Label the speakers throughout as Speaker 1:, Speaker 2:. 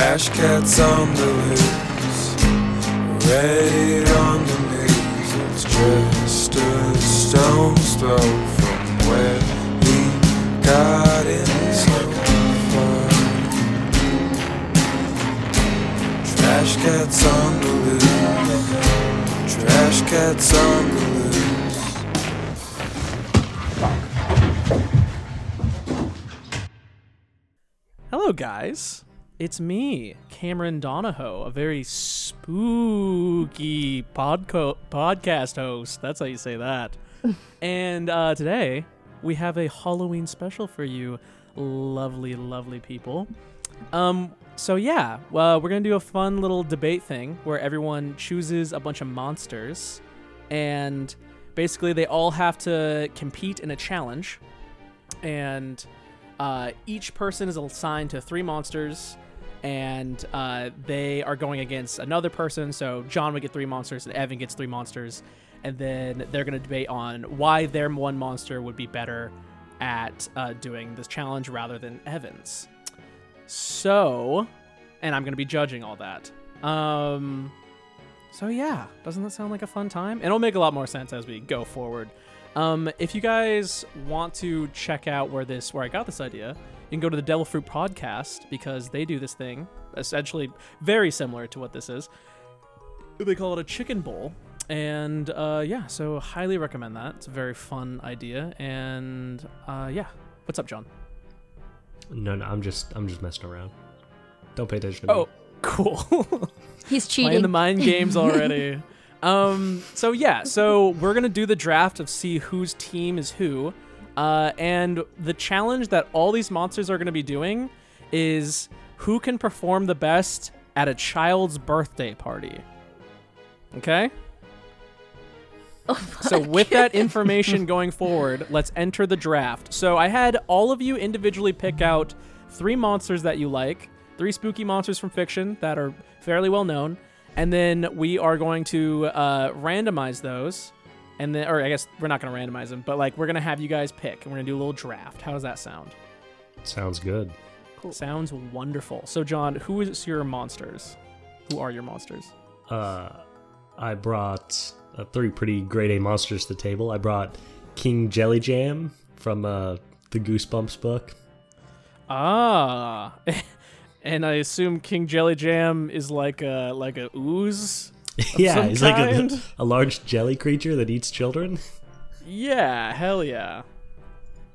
Speaker 1: Trash cats on the loose, ready on the news. It's just a stone's throw from where he got in so far. Trash cats on the loose, trash cats on the loose.
Speaker 2: Hello, guys. It's me, Cameron Donahoe, a very spooky podco- podcast host. That's how you say that. and uh, today we have a Halloween special for you, lovely, lovely people. Um, so yeah, well, we're gonna do a fun little debate thing where everyone chooses a bunch of monsters, and basically they all have to compete in a challenge, and uh, each person is assigned to three monsters, and uh, they are going against another person. So John would get three monsters, and Evan gets three monsters, and then they're going to debate on why their one monster would be better at uh, doing this challenge rather than Evan's. So, and I'm going to be judging all that. Um, so yeah, doesn't that sound like a fun time? And it'll make a lot more sense as we go forward. Um, if you guys want to check out where this where I got this idea, you can go to the Devil Fruit podcast because they do this thing essentially very similar to what this is. They call it a chicken bowl. And uh, yeah, so highly recommend that. It's a very fun idea. And uh, yeah, what's up, John?
Speaker 3: No, no, I'm just I'm just messing around. Don't pay attention to me.
Speaker 2: Oh,
Speaker 3: me.
Speaker 2: cool.
Speaker 4: He's
Speaker 2: Playing
Speaker 4: cheating.
Speaker 2: the mind games already. um, so yeah, so we're gonna do the draft of see whose team is who, uh, and the challenge that all these monsters are gonna be doing is who can perform the best at a child's birthday party. Okay.
Speaker 4: Oh
Speaker 2: So with that information going forward, let's enter the draft. So I had all of you individually pick out three monsters that you like, three spooky monsters from fiction that are fairly well known, and then we are going to uh, randomize those. And then, or I guess we're not going to randomize them, but like we're going to have you guys pick, and we're going to do a little draft. How does that sound?
Speaker 3: Sounds good. Cool.
Speaker 2: Sounds wonderful. So John, who is your monsters? Who are your monsters?
Speaker 3: Uh, I brought uh, three pretty grade A monsters to the table. I brought King Jelly Jam from uh, the Goosebumps book.
Speaker 2: Ah, and I assume King Jelly Jam is like a like a ooze.
Speaker 3: Yeah,
Speaker 2: some
Speaker 3: he's like a, a large jelly creature that eats children.
Speaker 2: Yeah, hell yeah.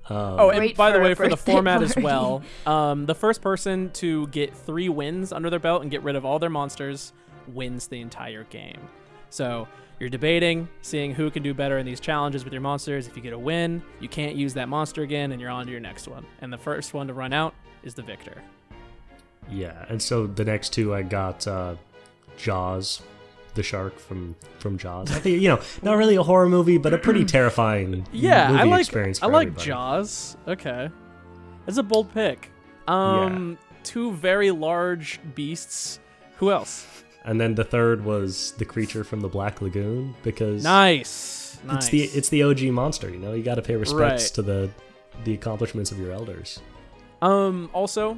Speaker 3: Um,
Speaker 2: Oh, and
Speaker 4: Great
Speaker 2: by the way, for the
Speaker 4: birthday
Speaker 2: format as well, um, the first person to get three wins under their belt and get rid of all their monsters wins the entire game. So you're debating, seeing who can do better in these challenges with your monsters. If you get a win, you can't use that monster again, and you're on to your next one. And the first one to run out is the victor.
Speaker 3: yeah, and so the next two I got uh, Jaws, the shark from from Jaws. I think you know, not really a horror movie, but a pretty terrifying
Speaker 2: Yeah,
Speaker 3: movie
Speaker 2: I like
Speaker 3: experience.
Speaker 2: I like
Speaker 3: everybody.
Speaker 2: Jaws. Okay, that's a bold pick. Um, two very large beasts. Who else?
Speaker 3: And then the third was the creature from the Black Lagoon because
Speaker 2: Nice.
Speaker 3: it's the it's the OG monster. You know, you got to pay respects
Speaker 2: Right.
Speaker 3: to the the accomplishments of your elders.
Speaker 2: Um, also,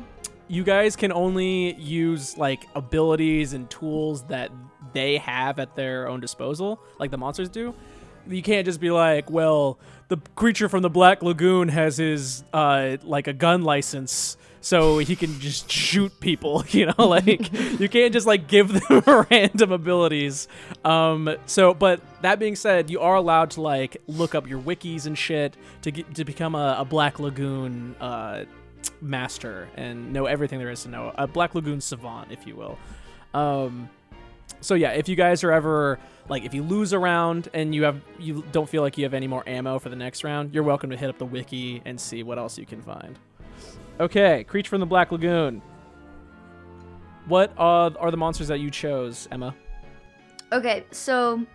Speaker 2: you guys can only use like abilities and tools that they have at their own disposal, like the monsters do. You can't just be like, well, the creature from the Black Lagoon has his uh like a gun license, so he can just shoot people, you know, like you can't just like give them random abilities. Um so but that being said, you are allowed to like look up your wikis and shit to get, to become a, a Black Lagoon uh master and know everything there is to know. A Black Lagoon savant, if you will. Um, so yeah, if you guys are ever like if you lose a round and you have you don't feel like you have any more ammo for the next round, you're welcome to hit up the wiki and see what else you can find. Okay, creature from the Black Lagoon. What uh, are the monsters that you chose, Emma?
Speaker 4: Okay, so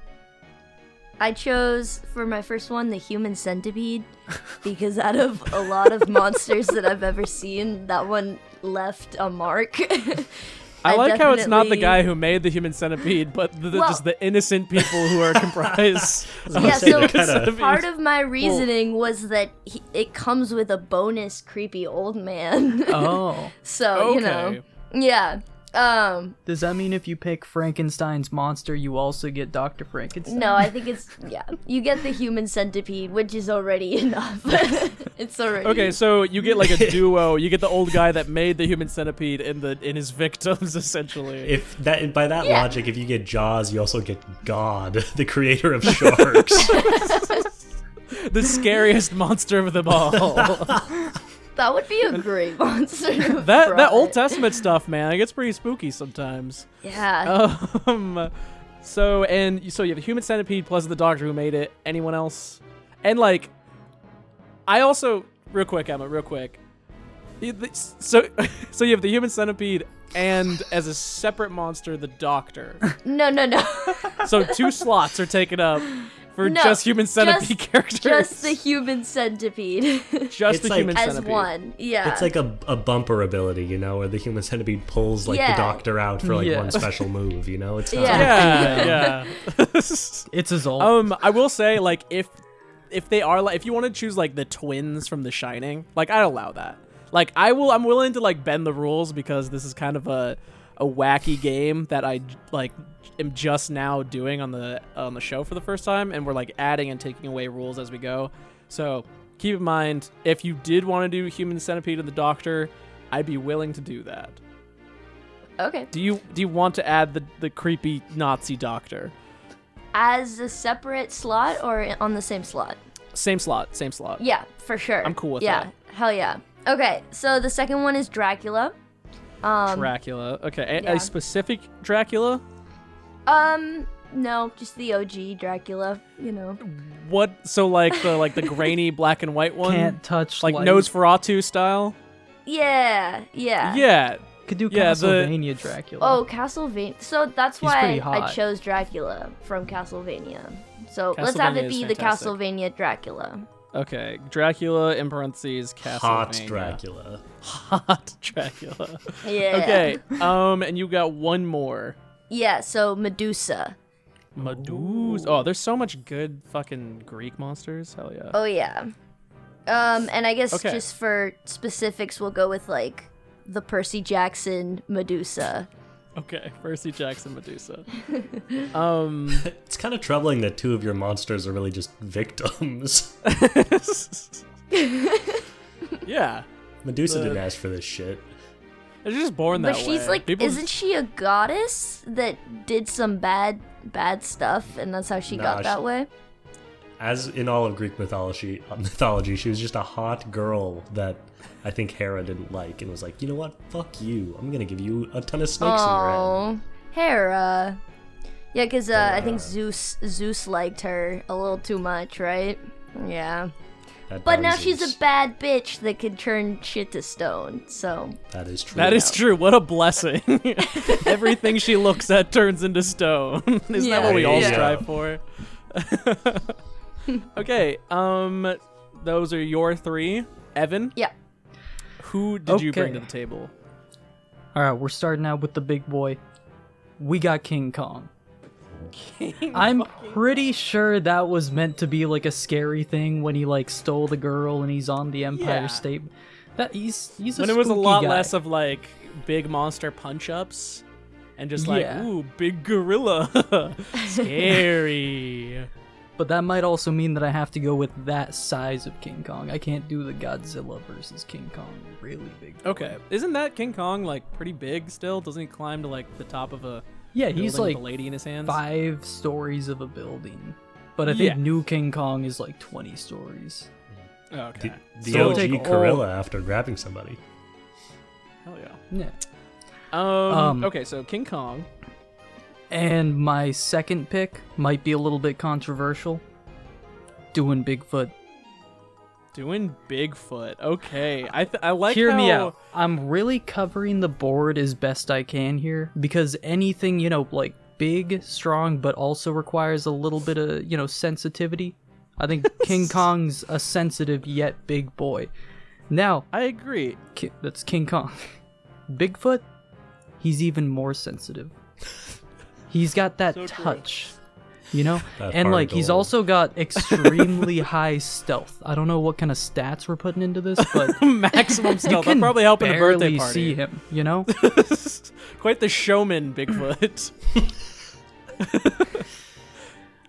Speaker 4: I chose for my first one the human centipede because out of a lot of monsters that I've ever seen, that one left a mark.
Speaker 2: I, like how it's not the guy who made the human centipede, but the, the-
Speaker 4: Well-
Speaker 2: just the innocent people who are comprised. of
Speaker 4: Yeah, so
Speaker 3: kinda-
Speaker 4: part of my reasoning was that he, it comes with a bonus creepy old man.
Speaker 2: oh,
Speaker 4: so, you know. Yeah. Um,
Speaker 5: Does that mean if you pick Frankenstein's monster, you also get Dr. Frankenstein?
Speaker 4: no, I think it's yeah. You get the human centipede, which is already enough. it's already
Speaker 2: Okay, so you get like a duo. You get the old guy that made the human centipede and the in his victims essentially.
Speaker 3: If that by that
Speaker 4: Yeah.
Speaker 3: logic, if you get Jaws, you also get God, the creator of sharks.
Speaker 2: the scariest monster of them all.
Speaker 4: That would be a great monster.
Speaker 2: that that Old. Testament stuff, man, it gets pretty spooky sometimes.
Speaker 4: Yeah.
Speaker 2: Um, so and you- so you have the human centipede plus the doctor who made it. Anyone else? And like, I also real quick, Emma, real quick. So so you have the human centipede and as a separate monster, the doctor.
Speaker 4: no, no, no.
Speaker 2: So two slots are taken up for
Speaker 4: No,
Speaker 2: just human centipede
Speaker 4: just-
Speaker 2: characters.
Speaker 4: Just the human centipede
Speaker 2: just
Speaker 3: It's
Speaker 2: the
Speaker 3: like-
Speaker 2: human
Speaker 4: as one. Yeah.
Speaker 3: It's like a, a bumper ability, you know, where the human centipede pulls like
Speaker 4: Yeah.
Speaker 3: the doctor out for like
Speaker 5: Yeah.
Speaker 3: one special move, you know? It's not
Speaker 4: Yeah.
Speaker 2: Yeah, yeah.
Speaker 5: It's his old.
Speaker 2: Um, I will say, like, if if they are like, if you want to choose like the twins from The Shining, like, I'd allow that. Like, I will. I'm willing to like bend the rules because this is kind of a a wacky game that I like am just now doing on the on the show for the first time, and we're like adding and taking away rules as we go. So keep in mind, if you did want to do Human Centipede and the Doctor, I'd be willing to do that.
Speaker 4: okay.
Speaker 2: Do you do you want to add the the creepy Nazi Doctor?
Speaker 4: As a separate slot or on the same slot?
Speaker 2: Same slot, same slot.
Speaker 4: Yeah, for sure.
Speaker 2: I'm cool with
Speaker 4: yeah,
Speaker 2: that.
Speaker 4: Yeah, hell yeah. Okay, so the second one is Dracula. Um,
Speaker 2: Dracula. Okay, a,
Speaker 4: yeah.
Speaker 2: a specific Dracula.
Speaker 4: Um, no, just the OG Dracula. You know.
Speaker 2: What? So like the like the grainy black and white one,
Speaker 5: Can't touch
Speaker 2: like
Speaker 5: light.
Speaker 2: Nosferatu style.
Speaker 4: Yeah, yeah.
Speaker 2: Yeah.
Speaker 5: Could do
Speaker 2: Yeah, the-
Speaker 5: Castlevania Dracula.
Speaker 4: Oh, Castlevania. So that's
Speaker 5: He's
Speaker 4: why
Speaker 5: pretty
Speaker 4: I chose Dracula from Castlevania. So let's have
Speaker 2: it
Speaker 4: it
Speaker 2: is
Speaker 4: be the
Speaker 2: fantastic.
Speaker 4: Castlevania Dracula.
Speaker 2: Okay, Dracula in parentheses Castlevania.
Speaker 3: hot Dracula.
Speaker 2: Hot Dracula.
Speaker 4: Yeah.
Speaker 2: Okay. Um, and you got one more.
Speaker 4: Yeah. So Medusa.
Speaker 2: Medusa. Oh, there's so much good fucking Greek monsters. Hell yeah.
Speaker 4: Oh yeah. Um, and I guess
Speaker 2: Okay.
Speaker 4: just for specifics, we'll go with like the Percy Jackson Medusa.
Speaker 2: Okay, Percy Jackson Medusa. um,
Speaker 3: It's kind of troubling that two of your monsters are really just victims.
Speaker 2: yeah,
Speaker 3: Medusa
Speaker 2: The-
Speaker 3: didn't ask for this shit.
Speaker 2: They're just born that
Speaker 4: But she's
Speaker 2: way.
Speaker 4: like,
Speaker 2: People-
Speaker 4: isn't she a goddess that did some bad, bad stuff, and that's how she
Speaker 3: Nah,
Speaker 4: got that
Speaker 3: she-
Speaker 4: way?
Speaker 3: As in all of Greek mythology, uh, mythology, she was just a hot girl that I think Hera didn't like and was like, you know what? Fuck you. I'm gonna give you a ton of snakes in your head.
Speaker 4: Oh, Hera. Yeah, because uh, I think Zeus Zeus liked her a little too much, right? Yeah.
Speaker 3: That
Speaker 4: But now she's
Speaker 3: Zeus.
Speaker 4: a bad bitch that can turn shit to stone. So
Speaker 3: That is true.
Speaker 2: That is true. What a blessing. Everything she looks at turns into stone. Isn't that what we all
Speaker 3: Yeah.
Speaker 2: strive for? okay. Um those are your 3. Evan,
Speaker 4: yeah.
Speaker 2: who did you bring to the table?
Speaker 5: All right, we're starting out with the big boy. We got King Kong. I'm pretty sure that was meant to be like a scary thing when he like stole the girl and he's on the Empire
Speaker 2: Yeah.
Speaker 5: State. That he's he's a
Speaker 2: when it was a lot
Speaker 5: guy.
Speaker 2: less of like big monster punch ups and just like,
Speaker 5: Yeah.
Speaker 2: ooh, big gorilla. Scary.
Speaker 5: But that might also mean that I have to go with that size of King Kong. I can't do the Godzilla versus King Kong really big. boy.
Speaker 2: Okay. Isn't that King Kong like pretty big still? Doesn't he climb to like the top of a
Speaker 5: Yeah, he's like
Speaker 2: with a lady in his hands?
Speaker 5: five stories of a building. But I think
Speaker 2: Yeah.
Speaker 5: New King Kong is like 20 stories.
Speaker 2: Oh, okay.
Speaker 3: The, the
Speaker 5: So
Speaker 3: OG
Speaker 5: take all-
Speaker 3: gorilla after grabbing somebody.
Speaker 2: Hell yeah.
Speaker 5: Yeah.
Speaker 2: Um,
Speaker 5: Um,
Speaker 2: okay, so King Kong.
Speaker 5: And my second pick might be a little bit controversial. Doing Bigfoot.
Speaker 2: Doing Bigfoot. Okay. I th- I like
Speaker 5: Hear me
Speaker 2: how-
Speaker 5: out. I'm really covering the board as best I can here because anything, you know, like big, strong, but also requires a little bit of, you know, sensitivity. I think King Kong's a sensitive yet big boy. Now,
Speaker 2: I agree.
Speaker 5: Ki- that's King Kong. Bigfoot, he's even more sensitive. He's got that
Speaker 2: So true.
Speaker 5: You know,
Speaker 3: That
Speaker 5: and like he's also got extremely high stealth. I don't know what kind of stats we're putting into this, but
Speaker 2: Maximum
Speaker 5: you
Speaker 2: stealth.
Speaker 5: can
Speaker 2: That'll probably help in a birthday
Speaker 5: barely
Speaker 2: party.
Speaker 5: see him. You know,
Speaker 2: Quite the showman, Bigfoot.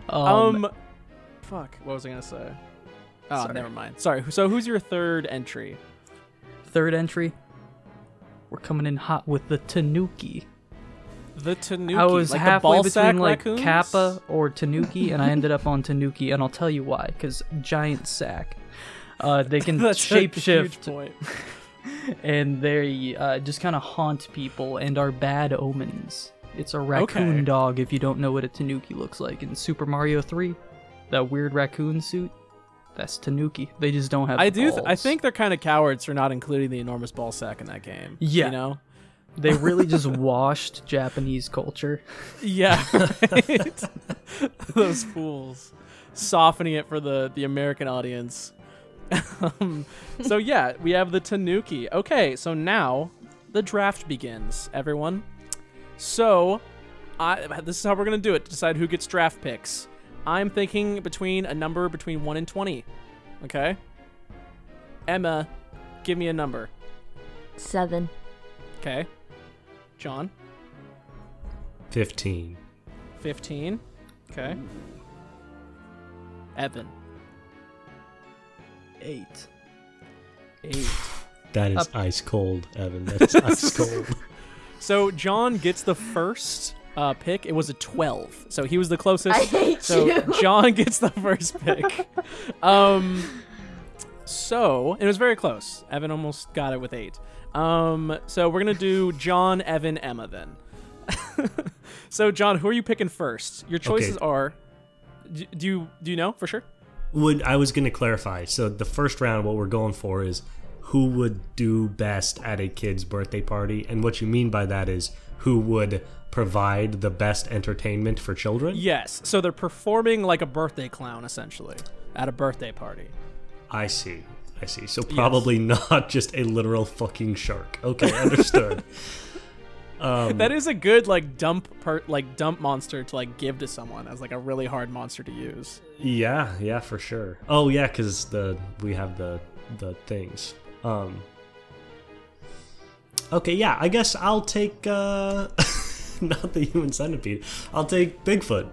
Speaker 5: um,
Speaker 2: Um, fuck. What was I gonna say? Oh,
Speaker 5: Sorry.
Speaker 2: never mind. Sorry. So who's your third entry?
Speaker 5: third entry. We're coming in hot with the Tanuki.
Speaker 2: The Tanuki.
Speaker 5: I was
Speaker 2: like
Speaker 5: halfway between like
Speaker 2: raccoons?
Speaker 5: Kappa or Tanuki, and I ended up on Tanuki, and I'll tell you why. Because giant sack. Uh, they can
Speaker 2: That's a huge
Speaker 5: shapeshift and they uh, just kind of haunt people and are bad omens. It's a raccoon
Speaker 2: Okay.
Speaker 5: dog if you don't know what a Tanuki looks like. In Super Mario 3, that weird raccoon suit, that's Tanuki. They just don't have
Speaker 2: I do. Th- I think they're kind of cowards for not including the enormous ball sack in that game.
Speaker 5: Yeah.
Speaker 2: You know.
Speaker 5: They really just washed Japanese culture.
Speaker 2: Yeah. Right. Those fools, softening it for the the American audience. um, so yeah, we have the Tanuki. Okay, so now the draft begins, everyone. So, I this is how we're gonna do it to decide who gets draft picks. I'm thinking between a number between one and twenty. Okay. Emma, give me a number.
Speaker 4: Seven.
Speaker 2: Okay. John,
Speaker 3: 15.
Speaker 2: fifteen. Okay. Evan,
Speaker 5: Eight.
Speaker 2: eight.
Speaker 3: That is
Speaker 5: Up.
Speaker 3: ice cold, Evan. That's ice cold.
Speaker 2: So John gets the first uh, pick. It was a 12. So he was the closest.
Speaker 4: I hate
Speaker 2: so
Speaker 4: you.
Speaker 2: John gets the first pick. um so it was very close. Evan almost got it with 8. Um so we're going to do John, Evan, Emma then. so John, who are you picking first? Your choices are d- do you do you know for sure?
Speaker 3: Would I was going to clarify. So the first round, what we're going for is who would do best at a kid's birthday party, and what you mean by that is who would provide the best entertainment for children.
Speaker 2: Yes. So they're performing like a birthday clown essentially at a birthday party.
Speaker 3: I see. So probably not just a literal fucking shark. Okay, understood. um,
Speaker 2: That is a good like dump part, like dump monster to like give to someone as like a really hard monster to use.
Speaker 3: Yeah, yeah, for sure. Oh yeah, because the we have the the things. Um. Okay, yeah, I guess I'll take uh, not the human centipede. I'll take Bigfoot.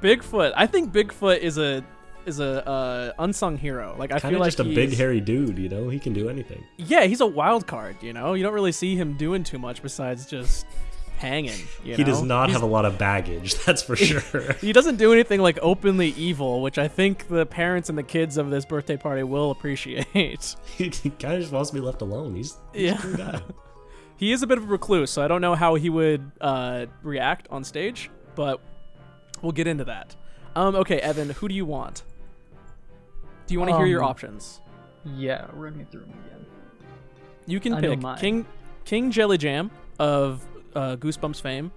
Speaker 2: Bigfoot. I think Bigfoot is a is a uh, unsung hero. Like I
Speaker 3: Kind
Speaker 2: feel like
Speaker 3: just a big hairy dude, you know. He can do anything.
Speaker 2: Yeah, he's a wild card. You know, you don't really see him doing too much besides just hanging. You
Speaker 3: He does not
Speaker 2: He's-
Speaker 3: have a lot of baggage, that's for sure.
Speaker 2: He doesn't do anything like openly evil, which I think the parents and the kids of this birthday party will appreciate.
Speaker 3: he kind of just wants to be left alone. He's, he's
Speaker 2: Yeah.
Speaker 3: a cool guy.
Speaker 2: He is a bit of a recluse, so I don't know how he would uh, react on stage, but we'll get into that. Um, okay, Evan, who do you want? Do you want to hear your
Speaker 5: Um,
Speaker 2: options?
Speaker 5: Yeah, run me through them again.
Speaker 2: You can
Speaker 5: I
Speaker 2: pick. King King Jelly Jam of uh, Goosebumps fame.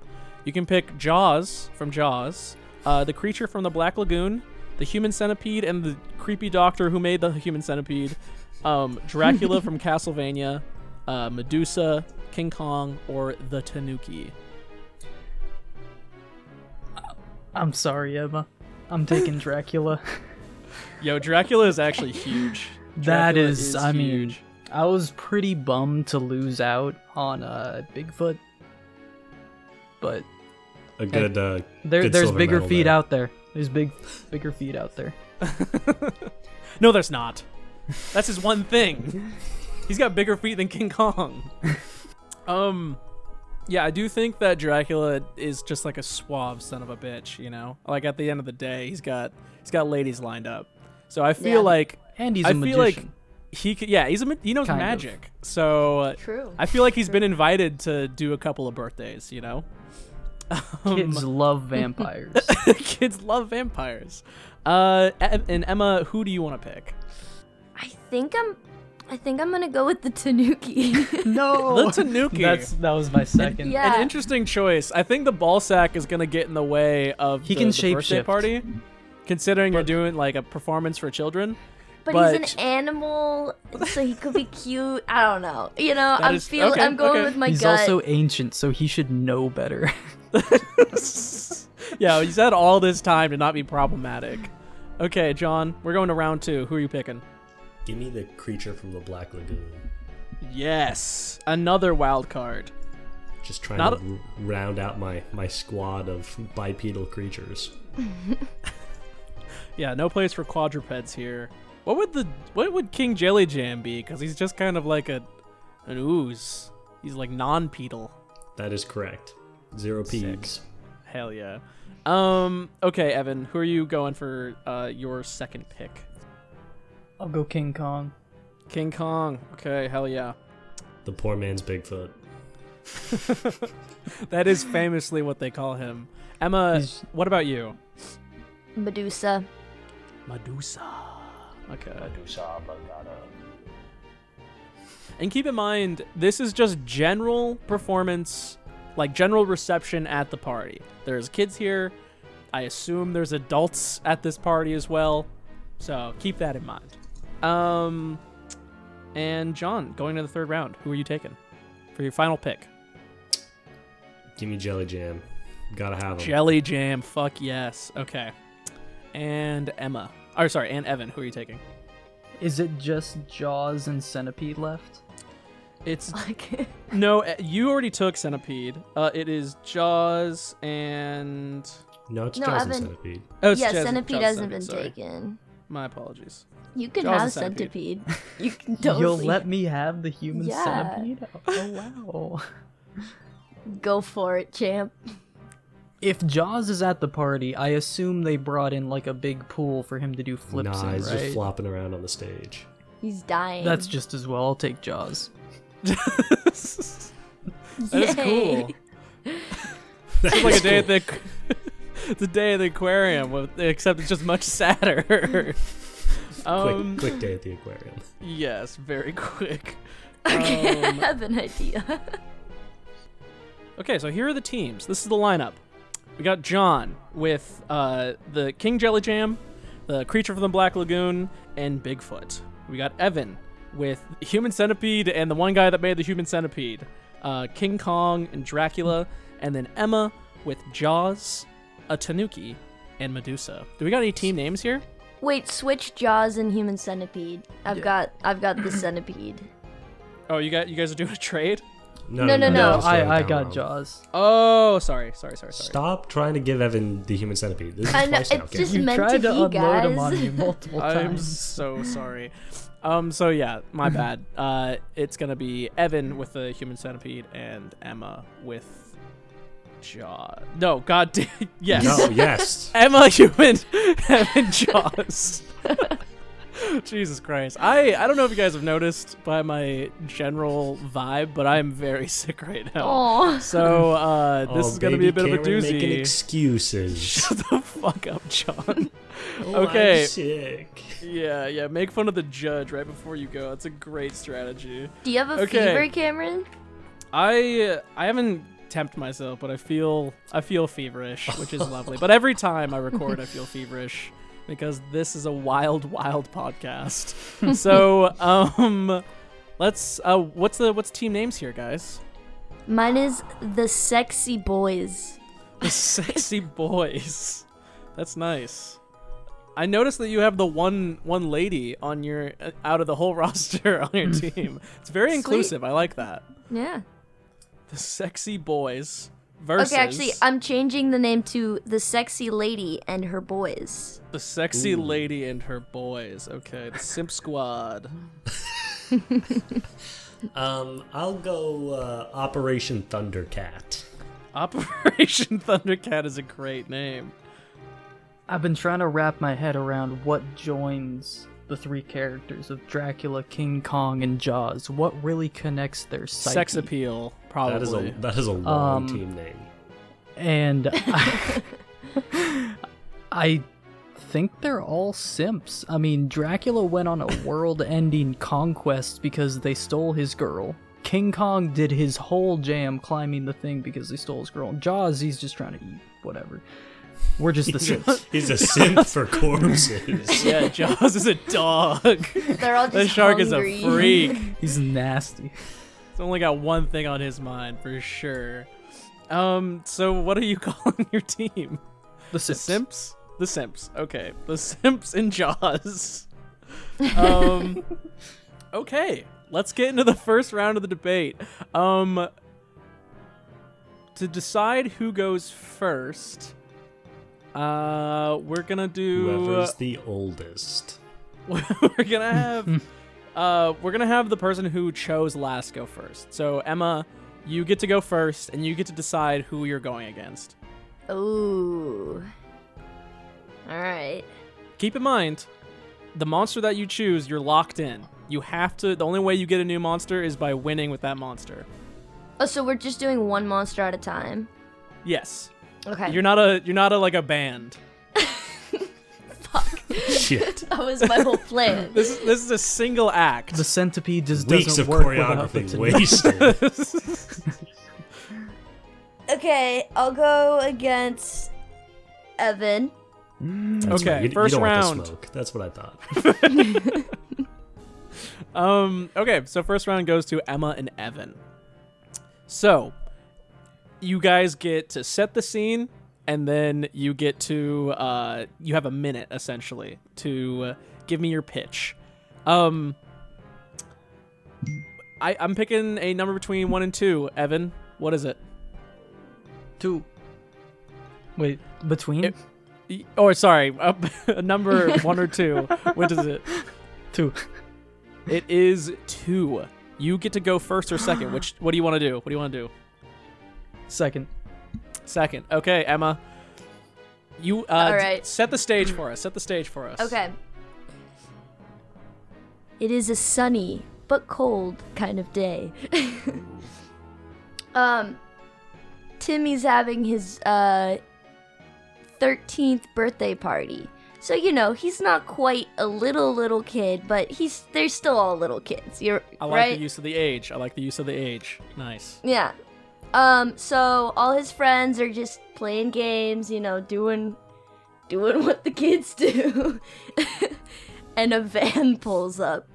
Speaker 2: You can pick Jaws from Jaws, uh, the creature from the Black Lagoon, the human centipede, and the creepy doctor who made the human centipede, um, Dracula from Castlevania, uh, Medusa, King Kong, or the Tanuki.
Speaker 5: I'm sorry, Emma. I'm taking Dracula.
Speaker 2: Yo, Dracula is actually huge.
Speaker 5: That
Speaker 2: Dracula
Speaker 5: is, I mean,
Speaker 2: huge.
Speaker 5: I was pretty bummed to lose out on uh, Bigfoot, but
Speaker 3: A good, uh,
Speaker 5: there,
Speaker 3: good
Speaker 5: there's bigger feet
Speaker 3: there.
Speaker 5: out there. There's big, bigger feet out there.
Speaker 2: No, there's not. That's his one thing. He's got bigger feet than King Kong. um, yeah, I do think that Dracula is just like a suave son of a bitch. You know, like at the end of the day, he's got he's got ladies lined up. So I feel
Speaker 4: Yeah.
Speaker 2: like
Speaker 5: And he's a
Speaker 2: I feel like
Speaker 5: magician.
Speaker 2: he could, yeah, he's a ma- he knows
Speaker 5: Kind of.
Speaker 2: magic. So uh,
Speaker 4: True.
Speaker 2: I feel like he's been invited to do a couple of birthdays. You know,
Speaker 5: Kids love vampires.
Speaker 2: kids love vampires. Uh, and Emma, who do you want to pick?
Speaker 4: I think I'm. I think I'm gonna go with the Tanuki.
Speaker 5: no,
Speaker 2: The Tanuki.
Speaker 5: That's that was my second.
Speaker 4: Yeah.
Speaker 2: An interesting choice. I think the ball sack is gonna get in the way of
Speaker 5: He
Speaker 2: the,
Speaker 5: can
Speaker 2: the birthday
Speaker 5: shapeshift.
Speaker 2: party, considering you're doing like a performance for children.
Speaker 4: but,
Speaker 2: But-
Speaker 4: he's an animal, so he could be cute. I don't know. You know, I'm
Speaker 2: is-
Speaker 4: feel.
Speaker 2: okay,
Speaker 4: I'm going
Speaker 2: okay.
Speaker 4: with my
Speaker 5: he's
Speaker 4: gut.
Speaker 5: also ancient, so he should know better.
Speaker 2: yeah, he's had all this time to not be problematic. Okay, John, we're going to round two. Who are you picking?
Speaker 3: Give me the creature from the Black Lagoon.
Speaker 2: Yes, another wild card.
Speaker 3: Just trying
Speaker 2: Not
Speaker 3: to r- round out my, my squad of bipedal creatures.
Speaker 2: Yeah, no place for quadrupeds here. What would the what would King Jelly Jam be? Because he's just kind of like a an ooze. He's like non-pedal.
Speaker 3: That is correct. Zero
Speaker 2: Sick. Hell yeah. Um. Okay, Evan, who are you going for uh, your second pick?
Speaker 5: I'll go King Kong.
Speaker 2: King Kong. Okay, hell yeah.
Speaker 3: The poor man's Bigfoot.
Speaker 2: That is famously what they call him. Emma,
Speaker 5: He's-
Speaker 2: what about you?
Speaker 4: Medusa.
Speaker 2: Medusa. Okay. Medusa, Bagada. And keep in mind, this is just general performance, like general reception at the party. There's kids here. I assume there's adults at this party as well. So keep that in mind. Um, and John, going to the third round, who are you taking for your final pick?
Speaker 3: Give me Jelly Jam. Gotta have him.
Speaker 2: Jelly Jam. Fuck yes. Okay. And Emma. Or sorry, and Evan. Who are you taking?
Speaker 5: Is it just Jaws and Centipede left?
Speaker 2: It's
Speaker 4: Like,
Speaker 2: no. eh, You already took Centipede. Uh, it is Jaws and
Speaker 3: no, it's
Speaker 4: No,
Speaker 3: Jaws and Centipede.
Speaker 2: oh, it's
Speaker 4: yeah,
Speaker 2: Jaws-
Speaker 4: centipede
Speaker 2: Jaws
Speaker 4: hasn't been
Speaker 2: sorry.
Speaker 4: taken.
Speaker 2: My apologies.
Speaker 4: You can
Speaker 2: Jaws and
Speaker 4: have
Speaker 2: centipede.
Speaker 4: centipede. You can totally
Speaker 5: You'll let me have the human
Speaker 4: Yeah.
Speaker 5: centipede? Oh, oh wow.
Speaker 4: go for it, champ.
Speaker 5: If Jaws is at the party, I assume they brought in like a big pool for him to do flips
Speaker 3: nah,
Speaker 5: in,
Speaker 3: he's
Speaker 5: right?
Speaker 3: just flopping around on the stage.
Speaker 4: He's dying.
Speaker 5: That's just as well. I'll take Jaws.
Speaker 2: That is
Speaker 4: Yay.
Speaker 2: cool. It's like a day at the. it's a day at the aquarium, with, except it's just much sadder. um,
Speaker 3: quick, quick day at the aquarium.
Speaker 2: Yes, very quick.
Speaker 4: Okay, I
Speaker 2: Um,
Speaker 4: have an idea.
Speaker 2: Okay, so here are the teams. This is the lineup. We got John with uh, the King Jelly Jam, the Creature from the Black Lagoon, and Bigfoot. We got Evan with Human Centipede and the one guy that made the Human Centipede, uh, King Kong and Dracula, and then Emma with Jaws, a Tanuki, and Medusa. Do we got any team names here?
Speaker 4: Wait, switch Jaws and Human Centipede. I've
Speaker 5: Yeah.
Speaker 4: got, I've got the centipede.
Speaker 2: Oh, you got you guys are doing a trade?
Speaker 4: No, no, no.
Speaker 5: No,
Speaker 3: just wrote
Speaker 5: I, I got
Speaker 3: wrong.
Speaker 5: Jaws.
Speaker 2: Oh, sorry, sorry, sorry, sorry.
Speaker 3: Stop trying to give Evan the human centipede. This is
Speaker 4: I know,
Speaker 3: twice now,
Speaker 4: it's
Speaker 3: kid.
Speaker 4: just-
Speaker 5: You
Speaker 4: meant
Speaker 5: tried
Speaker 4: to
Speaker 5: to
Speaker 4: be,
Speaker 5: unload him
Speaker 4: guys.
Speaker 5: on me multiple
Speaker 2: I'm so sorry. Um, so yeah, my bad. Uh, it's gonna be Evan with the human centipede and Emma with Jaw. No, god damn. Yes.
Speaker 3: No, yes.
Speaker 2: Emma human Evan Jaws. Jesus Christ. I I don't know if you guys have noticed by my general vibe, but I'm very sick right now.
Speaker 4: Aw.
Speaker 2: So uh, this
Speaker 3: Oh,
Speaker 2: is gonna be a bit
Speaker 3: baby
Speaker 2: of a
Speaker 3: Cameron Making
Speaker 2: doozy.
Speaker 3: excuses.
Speaker 2: Shut the fuck up, John.
Speaker 3: Oh,
Speaker 2: Okay.
Speaker 3: I'm sick.
Speaker 2: Yeah, yeah. Make fun of the judge right before you go. That's a great strategy.
Speaker 4: Do you have a
Speaker 2: Okay.
Speaker 4: fever, Cameron?
Speaker 2: I I haven't tempted myself, but I feel I feel feverish, which is lovely. But every time I record, I feel feverish because this is a wild, wild podcast. so, um, let's. Uh, what's the what's team names here, guys?
Speaker 4: Mine is the sexy boys.
Speaker 2: The sexy boys. That's nice. I noticed that you have the one one lady on your uh, out of the whole roster on your team. It's very
Speaker 4: Sweet.
Speaker 2: inclusive. I like that.
Speaker 4: Yeah.
Speaker 2: The sexy boys versus
Speaker 4: Okay, actually, I'm changing the name to the sexy lady and her boys.
Speaker 2: the sexy lady and her boys. Okay, the Simp Squad.
Speaker 3: Um, I'll go uh, Operation Thundercat.
Speaker 2: Operation Thundercat is a great name.
Speaker 5: I've been trying to wrap my head around what joins the three characters of Dracula, King Kong, and Jaws. What really connects their psyche?
Speaker 2: Sex appeal, probably.
Speaker 3: That is a that is a long
Speaker 5: Um,
Speaker 3: team name.
Speaker 5: And I, I think they're all simps. I mean, Dracula went on a world-ending conquest because they stole his girl. King Kong did his whole jam climbing the thing because they stole his girl. And Jaws, he's just trying to eat whatever. We're just the simps.
Speaker 3: He's a simp for corpses.
Speaker 2: yeah, Jaws is a dog.
Speaker 4: They're all just
Speaker 2: the shark
Speaker 4: hungry.
Speaker 2: is a freak.
Speaker 5: He's nasty.
Speaker 2: He's only got one thing on his mind for sure. Um, so what are you calling your team?
Speaker 5: The
Speaker 2: The
Speaker 5: Simps.
Speaker 2: Simps. The Simps. Okay. The Simps and Jaws. Um. okay. Let's get into the first round of the debate. Um. To decide who goes first, uh, we're gonna do.
Speaker 3: Whoever's the oldest.
Speaker 2: we're gonna have uh we're gonna have the person who chose last go first so emma you get to go first and you get to decide who you're going against
Speaker 4: Ooh. All right.
Speaker 2: keep in mind the monster that you choose you're locked in you have to the only way you get a new monster is by winning with that monster
Speaker 4: Oh, so we're just doing one monster at a time.
Speaker 2: yes
Speaker 4: Okay.
Speaker 2: you're not a you're not a like a band Fuck.
Speaker 3: Shit.
Speaker 4: that was my whole plan.
Speaker 2: this is this is a single act
Speaker 5: The centipede just
Speaker 3: Weeks
Speaker 5: doesn't
Speaker 3: of
Speaker 5: work without the
Speaker 3: choreography
Speaker 5: tanuki.
Speaker 3: wasted.
Speaker 4: okay, I'll go against Evan.
Speaker 3: That's
Speaker 2: Okay,
Speaker 3: right. You,
Speaker 2: first
Speaker 3: you don't
Speaker 2: round.
Speaker 3: Want to smoke. That's what I thought.
Speaker 2: Um. Okay. So first round goes to Emma and Evan. So, you guys get to set the scene, and then you get to uh, you have a minute essentially to uh, give me your pitch. Um. I, I'm picking a number between one and two. Evan, what is it?
Speaker 5: Two. Wait, between
Speaker 2: It- Y- Oh, sorry, a, a number one or two. What is it?
Speaker 5: two.
Speaker 2: It is two. You get to go first or second. Which? What do you want to do? What do you want to do?
Speaker 5: Second.
Speaker 2: Second. Okay, Emma. You uh,
Speaker 4: All right.
Speaker 2: set the stage for us. Set the stage for us.
Speaker 4: Okay. It is a sunny but cold kind of day. um Timmy's having his uh 13th birthday party. So you know, he's not quite a little little kid, but he's they're still all little kids. You're
Speaker 2: I like
Speaker 4: right?
Speaker 2: the use of the age. I like the use of the age. Nice.
Speaker 4: Yeah. Um, so all his friends are just playing games, you know, doing doing what the kids do. and a van pulls up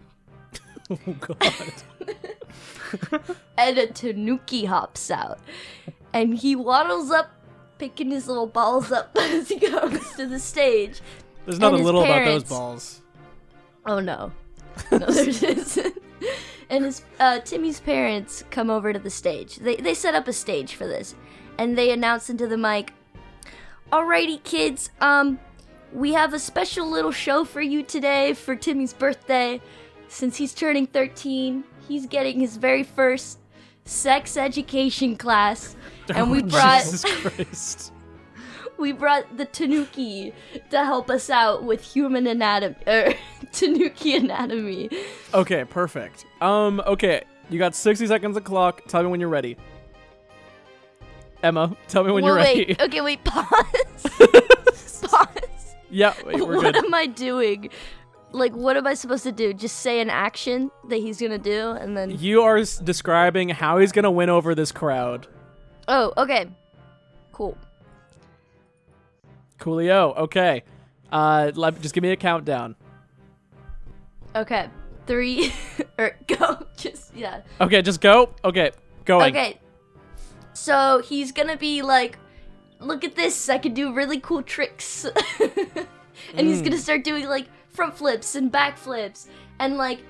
Speaker 2: Oh God.
Speaker 4: and a tanuki hops out. And he waddles up, picking his little balls up as he goes to the stage.
Speaker 2: There's nothing little about those balls.
Speaker 4: Oh no. No, there isn't. And his uh, Timmy's parents come over to the stage. They they set up a stage for this, and they announce into the mic, "Alrighty, kids. Um, we have a special little show for you today for Timmy's birthday. Since he's turning 13, he's getting his very first sex education class, and we
Speaker 2: Oh,
Speaker 4: brought
Speaker 2: Jesus Christ.
Speaker 4: We brought the Tanuki to help us out with human anatomy, er, Tanuki anatomy."
Speaker 2: Okay, perfect. Um, okay. You got 60 seconds of clock. Tell me when you're ready. Emma, tell me when
Speaker 4: Well,
Speaker 2: you're ready.
Speaker 4: wait. Okay, wait. Pause. pause.
Speaker 2: yeah, wait, we're
Speaker 4: what
Speaker 2: good.
Speaker 4: am I doing? Like, what am I supposed to do? Just say an action that he's gonna do, and then.
Speaker 2: You are s- describing how he's gonna win over this crowd.
Speaker 4: Oh, okay. Cool.
Speaker 2: Coolio. Okay. Uh, let, just give me a countdown.
Speaker 4: Okay. Three. or go. Just yeah.
Speaker 2: Okay, just go. Okay, going.
Speaker 4: Okay. So he's gonna be like, look at this, I can do really cool tricks. and he's gonna start doing like front flips and back flips. And like,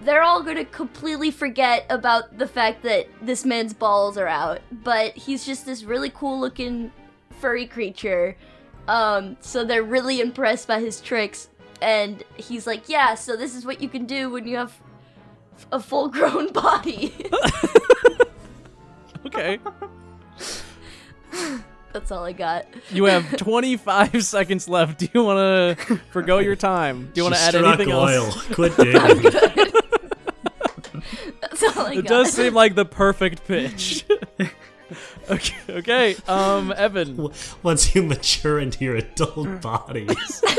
Speaker 4: they're all gonna completely forget about the fact that this man's balls are out. But he's just this really cool looking furry creature. Um, so they're really impressed by his tricks. And he's like, yeah, so this is what you can do when you have a full grown body.
Speaker 2: Okay.
Speaker 4: That's all I got.
Speaker 2: You have 25 seconds left. Do you want to forgo your time? Do you want to add anything
Speaker 3: oil.
Speaker 2: else?
Speaker 3: Quit digging.
Speaker 4: That's all I
Speaker 2: It
Speaker 4: got.
Speaker 2: does seem like the perfect pitch. Okay, okay. Um, Evan.
Speaker 3: Once you mature into your adult bodies.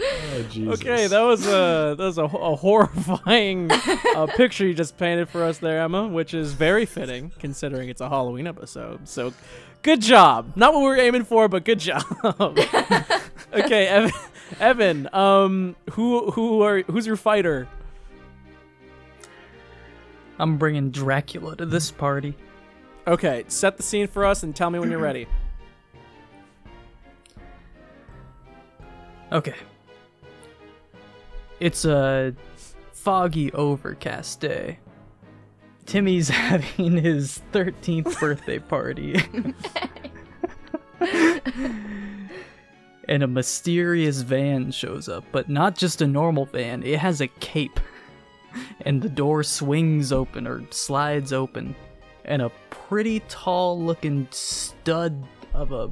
Speaker 3: oh, Jesus.
Speaker 2: Okay, that was a that was a, a horrifying uh, picture you just painted for us there, Emma, which is very fitting considering it's a Halloween episode. So, good job. Not what we were aiming for, but good job. okay, Evan. Evan, um, who who are who's your fighter?
Speaker 5: I'm bringing Dracula to this party.
Speaker 2: Okay, set the scene for us and tell me when you're ready.
Speaker 5: Okay. It's a foggy, overcast day. Timmy's having his 13th birthday party. and a mysterious van shows up, but not just a normal van, it has a cape. And the door swings open or slides open, and a pretty tall looking stud of a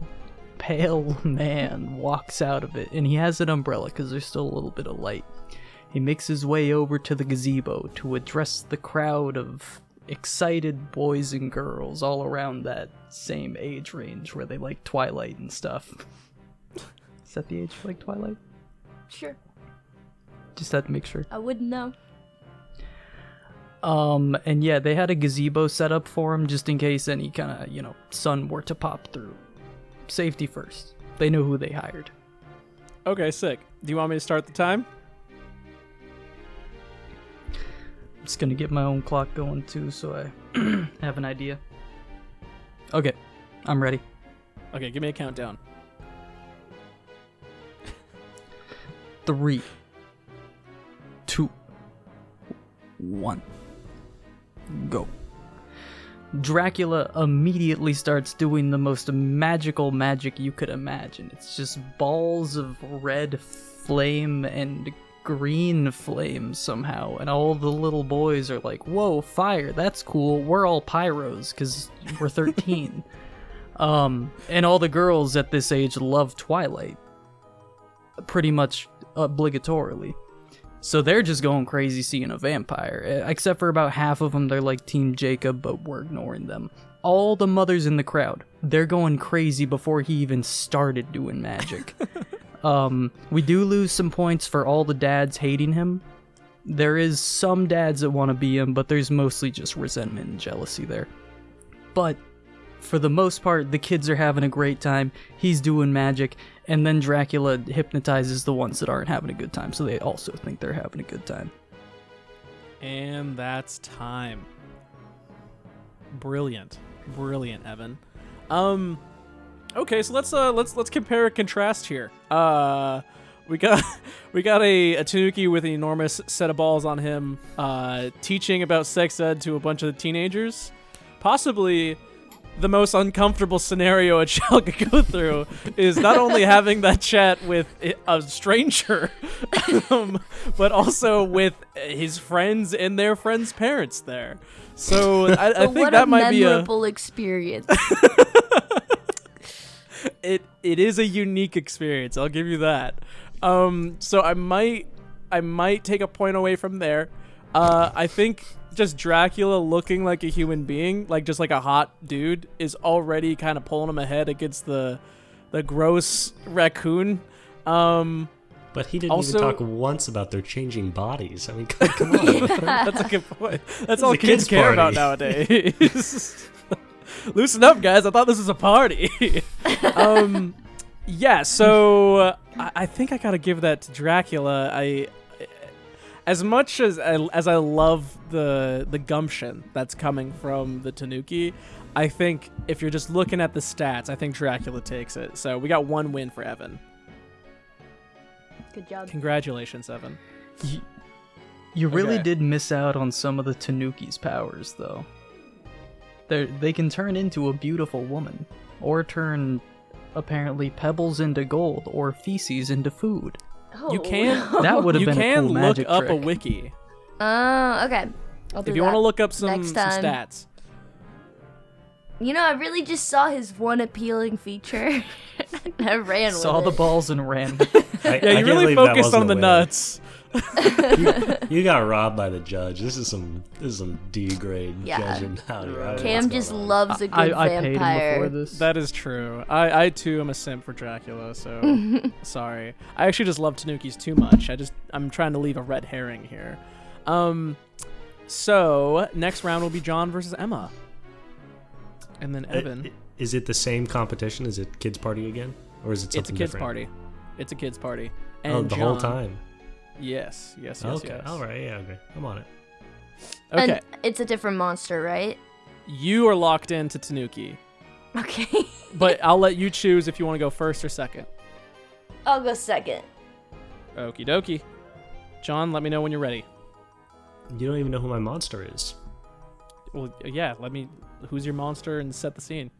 Speaker 5: pale man walks out of it, and he has an umbrella because there's still a little bit of light. He makes his way over to the gazebo to address the crowd of excited boys and girls all around that same age range where they like Twilight and stuff. Is that the age you like Twilight?
Speaker 4: Sure.
Speaker 5: Just had to make sure.
Speaker 4: I wouldn't know.
Speaker 5: Um, and yeah, they had a gazebo set up for him just in case any kind of, you know, sun were to pop through. Safety first. They know who they hired.
Speaker 2: Okay, sick. Do you want me to start the time?
Speaker 5: I'm just gonna get my own clock going too so I have an idea. Okay, I'm ready.
Speaker 2: Okay, give me a countdown.
Speaker 5: Three, two, one, go. Dracula immediately starts doing the most magical magic you could imagine. It's just balls of red flame and green flame somehow, and all the little boys are like, "Whoa, fire! That's cool." We're all pyros because we're 13. um, and all the girls at this age love Twilight, pretty much obligatorily. So they're just going crazy seeing a vampire. Except for about half of them, they're like Team Jacob, but we're ignoring them. All the mothers in the crowd, they're going crazy before he even started doing magic. um, we do lose some points for all the dads hating him. There is some dads that want to be him, but there's mostly just resentment and jealousy there. But for the most part, the kids are having a great time. He's doing magic, and then Dracula hypnotizes the ones that aren't having a good time, so they also think they're having a good time.
Speaker 2: And that's time. Brilliant. Brilliant, Evan. Um okay, so let's uh let's let's compare and contrast here. Uh we got we got a, a Tanuki with an enormous set of balls on him, uh teaching about sex ed to a bunch of teenagers. Possibly the most uncomfortable scenario a child could go through is not only having that chat with a stranger, um, but also with his friends and their friends' parents there. So I, I think that might be a
Speaker 4: memorable experience.
Speaker 2: it it is a unique experience. I'll give you that. Um, so I might I might take a point away from there. Uh, I think just Dracula looking like a human being, like just like a hot dude, is already kind of pulling him ahead against the the gross raccoon. Um,
Speaker 3: But he didn't
Speaker 2: Also-
Speaker 3: even talk once about their changing bodies. I mean, come, on.
Speaker 2: that's a good point. That's all kids
Speaker 3: kid's
Speaker 2: care about nowadays. Loosen up, guys. I thought this was a party. um, yeah. So uh, I, I think I gotta give that to Dracula. I, as much as I, as I love the the gumption that's coming from the Tanuki, I think if you're just looking at the stats, I think Dracula takes it. So we got one win for Evan.
Speaker 4: Good job.
Speaker 2: Congratulations, Evan.
Speaker 5: You, you really
Speaker 2: Okay.
Speaker 5: did miss out on some of the Tanuki's powers, though. They they can turn into a beautiful woman, or turn apparently pebbles into gold, or feces into food.
Speaker 4: Oh.
Speaker 2: You can
Speaker 5: That would have
Speaker 2: you
Speaker 5: been a
Speaker 2: can
Speaker 5: cool
Speaker 2: look
Speaker 5: magic
Speaker 2: up a
Speaker 5: trick.
Speaker 2: wiki
Speaker 4: Uh, okay. I'll do
Speaker 2: if you want to look up some, some stats.
Speaker 4: You know, I really just saw his one appealing feature. I ran with
Speaker 5: Saw the
Speaker 4: it.
Speaker 5: balls and ran.
Speaker 3: I,
Speaker 2: Yeah,
Speaker 3: I
Speaker 2: you really focused on the
Speaker 3: a win.
Speaker 2: nuts.
Speaker 3: You got robbed by the judge. This is some this is some D grade
Speaker 4: Yeah.
Speaker 3: judging out here. I
Speaker 4: Cam just
Speaker 3: on.
Speaker 4: loves a good
Speaker 5: I, I paid him
Speaker 4: vampire.
Speaker 5: before this.
Speaker 2: That is true. I, I too am a simp for Dracula, so sorry. I actually just love Tanukis too much. I just I'm trying to leave a red herring here. Um, so next round will be John versus Emma, and then Evan.
Speaker 3: i- Is it the same competition? Is it kids party again, or is it something
Speaker 2: it's a kids
Speaker 3: different?
Speaker 2: party. It's a kids party. And
Speaker 3: Oh, the whole time.
Speaker 2: Yes, yes, yes,
Speaker 3: okay,
Speaker 2: yes.
Speaker 3: all right, yeah, okay, I'm on it.
Speaker 2: Okay.
Speaker 4: And it's a different monster, right?
Speaker 2: You are locked into Tanuki,
Speaker 4: Okay.
Speaker 2: but I'll let you choose if you want to go first or second.
Speaker 4: I'll go second.
Speaker 2: Okie dokie. John, let me know when you're ready.
Speaker 3: You don't even know who my monster is.
Speaker 2: Well, yeah. Let me. Who's your monster and set the scene.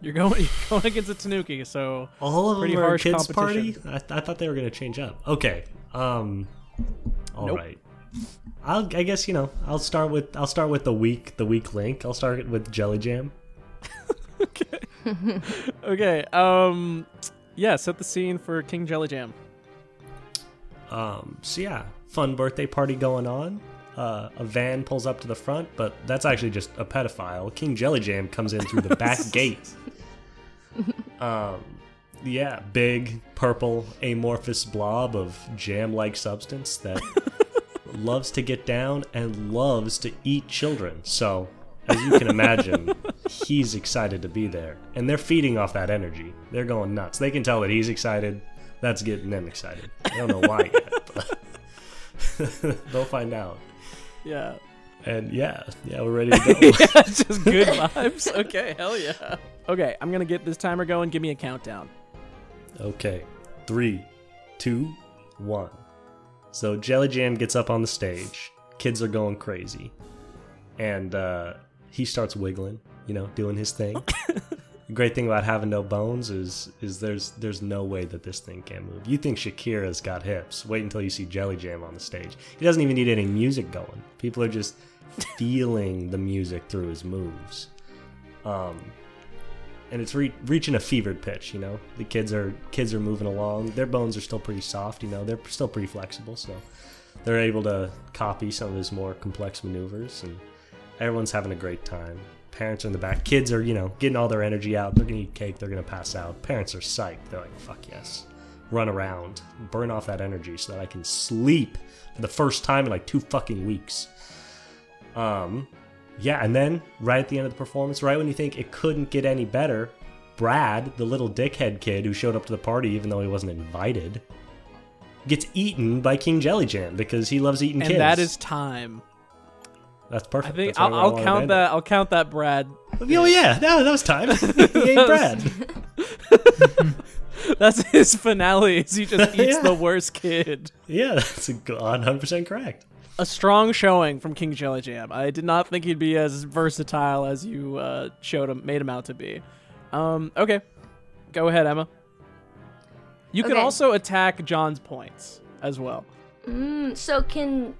Speaker 2: You're going. You're going against a Tanuki, so
Speaker 3: All of
Speaker 2: Pretty
Speaker 3: them are
Speaker 2: harsh
Speaker 3: kids party.
Speaker 2: competition.
Speaker 3: I, I thought they were gonna change up. Okay. Um. All
Speaker 2: Nope.
Speaker 3: right. I'll. I guess you know. I'll start with. I'll start with the weak. The weak link. I'll start with Jelly Jam.
Speaker 2: okay. Um, yeah. Set the scene for King Jelly Jam.
Speaker 3: Um. So yeah, fun birthday party going on. Uh, a van pulls up to the front, but that's actually just a pedophile. King Jelly Jam comes in through the back gate. Um, yeah, big purple amorphous blob of jam-like substance that loves to get down and loves to eat children. So, as you can imagine, he's excited to be there, and they're feeding off that energy. They're going nuts. They can tell that he's excited. That's getting them excited. I don't know why yet, but they'll find out.
Speaker 2: Yeah.
Speaker 3: And yeah, yeah, we're ready to go.
Speaker 2: yeah, just good vibes. Okay, hell yeah. Okay, I'm gonna get this timer going. Give me a countdown.
Speaker 3: Okay, three, two, one. So Jelly Jam gets up on the stage. Kids are going crazy, and uh, he starts wiggling. You know, doing his thing. the great thing about having no bones is is there's there's no way that this thing can move. You think Shakira's got hips? Wait until you see Jelly Jam on the stage. He doesn't even need any music going. People are just feeling the music through his moves. Um, and it's re- reaching a fevered pitch. You know, the kids are kids are moving along. Their bones are still pretty soft. You know, they're still pretty flexible, so they're able to copy some of his more complex maneuvers, and everyone's having a great time. Parents are in the back. Kids are, you know, getting all their energy out. They're gonna eat cake. They're gonna pass out. Parents are psyched. They're like, "Fuck yes!" Run around, burn off that energy, so that I can sleep for the first time in like two fucking weeks. Um, yeah, and then right at the end of the performance, right when you think it couldn't get any better, Brad, the little dickhead kid who showed up to the party even though he wasn't invited, gets eaten by King Jelly Jam because he loves eating
Speaker 2: And
Speaker 3: kids.
Speaker 2: that is time.
Speaker 3: That's
Speaker 2: I
Speaker 3: perfect.
Speaker 2: think
Speaker 3: That's
Speaker 2: I'll,
Speaker 3: I
Speaker 2: I'll count
Speaker 3: end
Speaker 2: that. I'll count that, Brad.
Speaker 3: Oh yeah, that, that was time. he ate Brad.
Speaker 2: That's his finale. Is he just eats
Speaker 3: Yeah.
Speaker 2: the worst kid.
Speaker 3: Yeah, that's a good- 100% correct.
Speaker 2: A strong showing from King Jelly Jam. I did not think he'd be as versatile as you uh, showed him, made him out to be. Um, okay, go ahead, Emma. You can also attack John's points as well.
Speaker 4: Mm, so can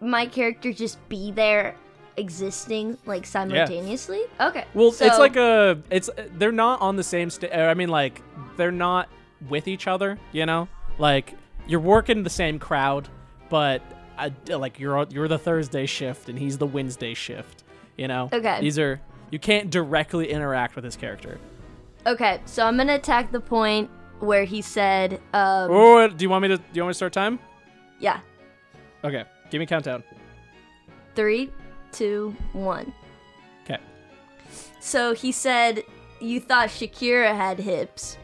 Speaker 4: my character just be there existing like simultaneously? Okay.
Speaker 2: Well,
Speaker 4: so,
Speaker 2: it's like a it's they're not on the same sta I mean like they're not with each other, you know? Like you're working the same crowd, but uh, like you're you're the Thursday shift and he's the Wednesday shift, you know?
Speaker 4: Okay.
Speaker 2: These are you can't directly interact with his character.
Speaker 4: Okay, so I'm gonna attack the point where he said, um,
Speaker 2: Oh, do you want me to do you want me to start time?
Speaker 4: yeah,
Speaker 2: Okay. Give me a countdown.
Speaker 4: three, two, one.
Speaker 2: Okay.
Speaker 4: So he said, You thought Shakira had hips.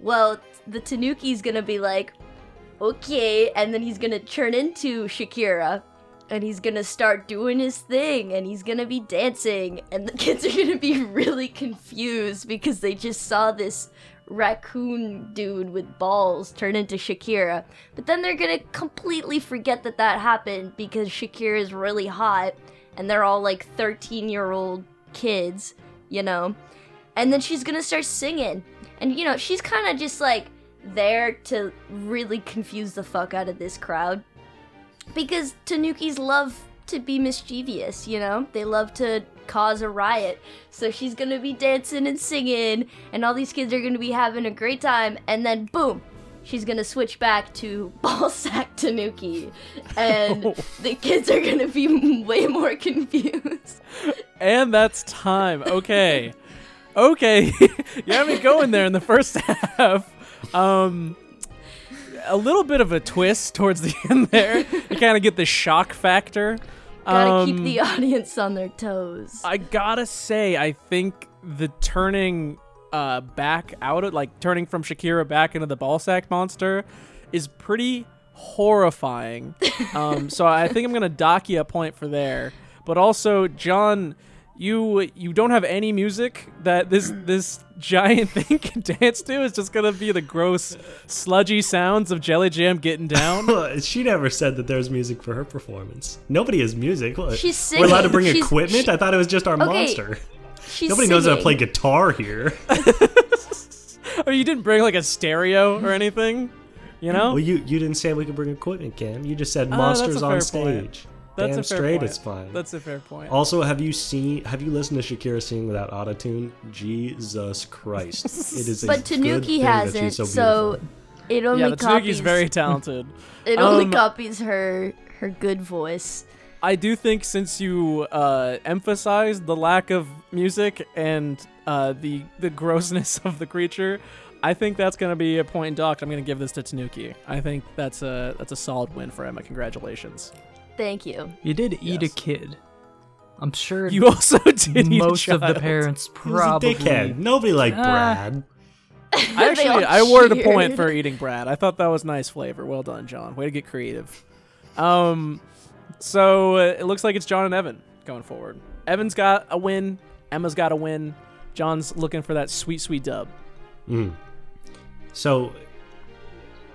Speaker 4: Well, the Tanuki's gonna be like, Okay, and then he's gonna turn into Shakira. And he's gonna start doing his thing, and he's gonna be dancing, and the kids are gonna be really confused because they just saw this raccoon dude with balls turn into Shakira. But then they're gonna completely forget that that happened because Shakira is really hot, and they're all like 13 year old kids, you know? And then she's gonna start singing. And, you know, she's kind of just like there to really confuse the fuck out of this crowd. Because Tanukis love to be mischievous, you know? They love to cause a riot. So she's gonna be dancing and singing, and all these kids are gonna be having a great time, and then boom! She's gonna switch back to Ballsack Tanuki, and the kids are gonna be way more confused.
Speaker 2: And that's time. Okay. okay. you have me going there in the first half. Um a little bit of a twist towards the end there. You kind of get the shock factor.
Speaker 4: Gotta keep
Speaker 2: Um,
Speaker 4: the audience on their toes.
Speaker 2: I gotta say, I think the turning uh, back out of like turning from Shakira back into the ballsack monster is pretty horrifying. um, so I think I'm gonna dock you a point for there. but also John, you you don't have any music that this this giant thing can dance to. It's just gonna be the gross, sludgy sounds of Jelly Jam getting down.
Speaker 3: she never said that there's music for her performance. Nobody has music. What?
Speaker 4: She's
Speaker 3: We're allowed to bring
Speaker 4: She's-
Speaker 3: equipment.
Speaker 4: she-
Speaker 3: I thought it was just our
Speaker 4: Okay,
Speaker 3: monster.
Speaker 4: She's
Speaker 3: Nobody knows how to play guitar here.
Speaker 2: oh, you didn't bring like a stereo or anything, you know?
Speaker 3: well, you you didn't say we could bring equipment, Cam. You just said
Speaker 2: Ah,
Speaker 3: monsters
Speaker 2: fair
Speaker 3: on
Speaker 2: point.
Speaker 3: Stage.
Speaker 2: That's
Speaker 3: Damn
Speaker 2: a fair
Speaker 3: straight,
Speaker 2: point.
Speaker 3: it's fine.
Speaker 2: That's a fair point.
Speaker 3: Also, have you seen? Have you listened to Shakira sing without autotune? Jesus Christ! It is. a
Speaker 4: But
Speaker 3: good
Speaker 4: Tanuki
Speaker 3: thing
Speaker 4: hasn't,
Speaker 3: she's so,
Speaker 4: so, it only
Speaker 2: yeah, the
Speaker 4: copies.
Speaker 2: Tanuki's very talented.
Speaker 4: it only
Speaker 2: Um,
Speaker 4: copies her her good voice.
Speaker 2: I do think since you uh, emphasized the lack of music and uh, the the grossness of the creature, I think that's gonna be a point in docked. I'm gonna give this to Tanuki. I think that's a that's a solid win for Emma. Congratulations.
Speaker 4: Thank you.
Speaker 5: You did eat
Speaker 2: Yes.
Speaker 5: a kid. I'm sure
Speaker 2: You also did eat a
Speaker 5: most of the
Speaker 2: child.
Speaker 5: parents
Speaker 3: He was a
Speaker 5: probably.
Speaker 3: dickhead. Nobody liked
Speaker 5: Ah.
Speaker 3: Brad.
Speaker 2: I
Speaker 4: They
Speaker 2: actually
Speaker 4: all
Speaker 2: I awarded a point
Speaker 4: cheered.
Speaker 2: for eating Brad. I thought that was nice flavor. Well done, John. Way to get creative. Um, so uh, it looks like it's John and Evan going forward. Evan's got a win. Emma's got a win. John's looking for that sweet, sweet dub.
Speaker 3: Mm. So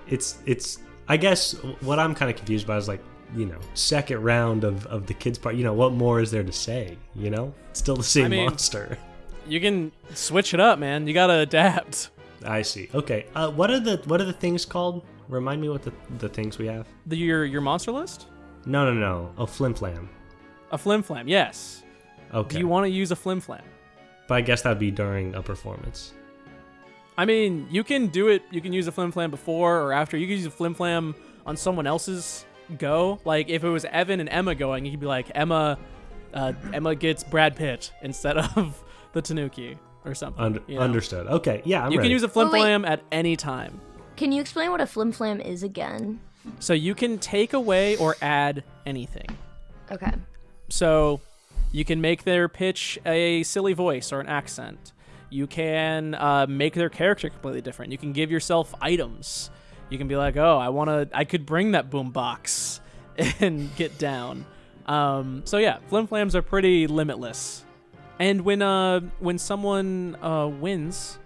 Speaker 3: it's it's I guess what I'm kind of confused by is like you know second round of of the kids part. You know what more is there to say? You know, it's still the same
Speaker 2: mean-
Speaker 3: monster.
Speaker 2: You can switch it up, man. You gotta adapt.
Speaker 3: I see. Okay. Uh, what are the what are the things called? Remind me what the the things we have.
Speaker 2: The, your your monster list?
Speaker 3: No, no, no. a flim flam.
Speaker 2: A flim flam, yes.
Speaker 3: Okay.
Speaker 2: Do you want to use a flim flam?
Speaker 3: but I guess that'd be during a performance.
Speaker 2: I mean, you can do it. You can use a flim flam before or after. You can use a flim flam on someone else's go. Like if it was Evan and Emma going, he'd be like Emma, uh, Emma gets Brad Pitt instead of the Tanuki or something.
Speaker 3: Under,
Speaker 2: you know?
Speaker 3: Understood. Okay. Yeah, I'm
Speaker 2: You
Speaker 3: ready.
Speaker 2: can use a flim
Speaker 4: Oh,
Speaker 2: flam at any time.
Speaker 4: Can you explain what a flim flam is again?
Speaker 2: So you can take away or add anything.
Speaker 4: Okay.
Speaker 2: So you can make their pitch a silly voice or an accent. You can uh, make their character completely different. You can give yourself items. You can be like, oh, I want to, I could bring that boombox and get down. Um, so yeah, flim flams are pretty limitless. And when uh, when someone uh, wins,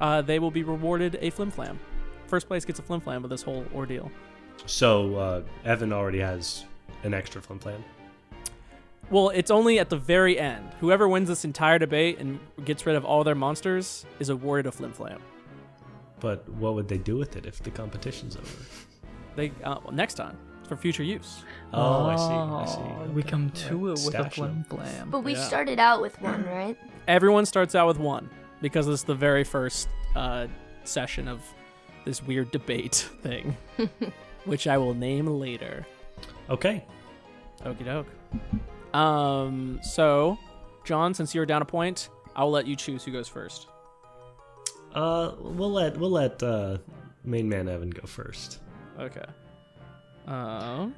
Speaker 2: uh, they will be rewarded a flim flam. First place gets a flim flam with this whole ordeal.
Speaker 3: So uh, Evan already has an extra flim flam.
Speaker 2: Well, it's only at the very end. Whoever wins this entire debate and gets rid of all their monsters is awarded a flim flam.
Speaker 3: But what would they do with it if the competition's over?
Speaker 2: They uh, well, next time for future use.
Speaker 3: Oh, I see. I see.
Speaker 5: Oh, We come to it with a
Speaker 3: Stash
Speaker 5: flim
Speaker 3: them.
Speaker 5: flam.
Speaker 4: But we
Speaker 2: Yeah.
Speaker 4: started out with one, right?
Speaker 2: Everyone starts out with one because it's the very first uh, session of this weird debate thing, which I will name later.
Speaker 3: Okay.
Speaker 2: Okie doke. Um. So, John, since you're down a point, I'll let you choose who goes first.
Speaker 3: Uh, we'll let we'll let uh, main man Evan go first.
Speaker 2: Okay. Um.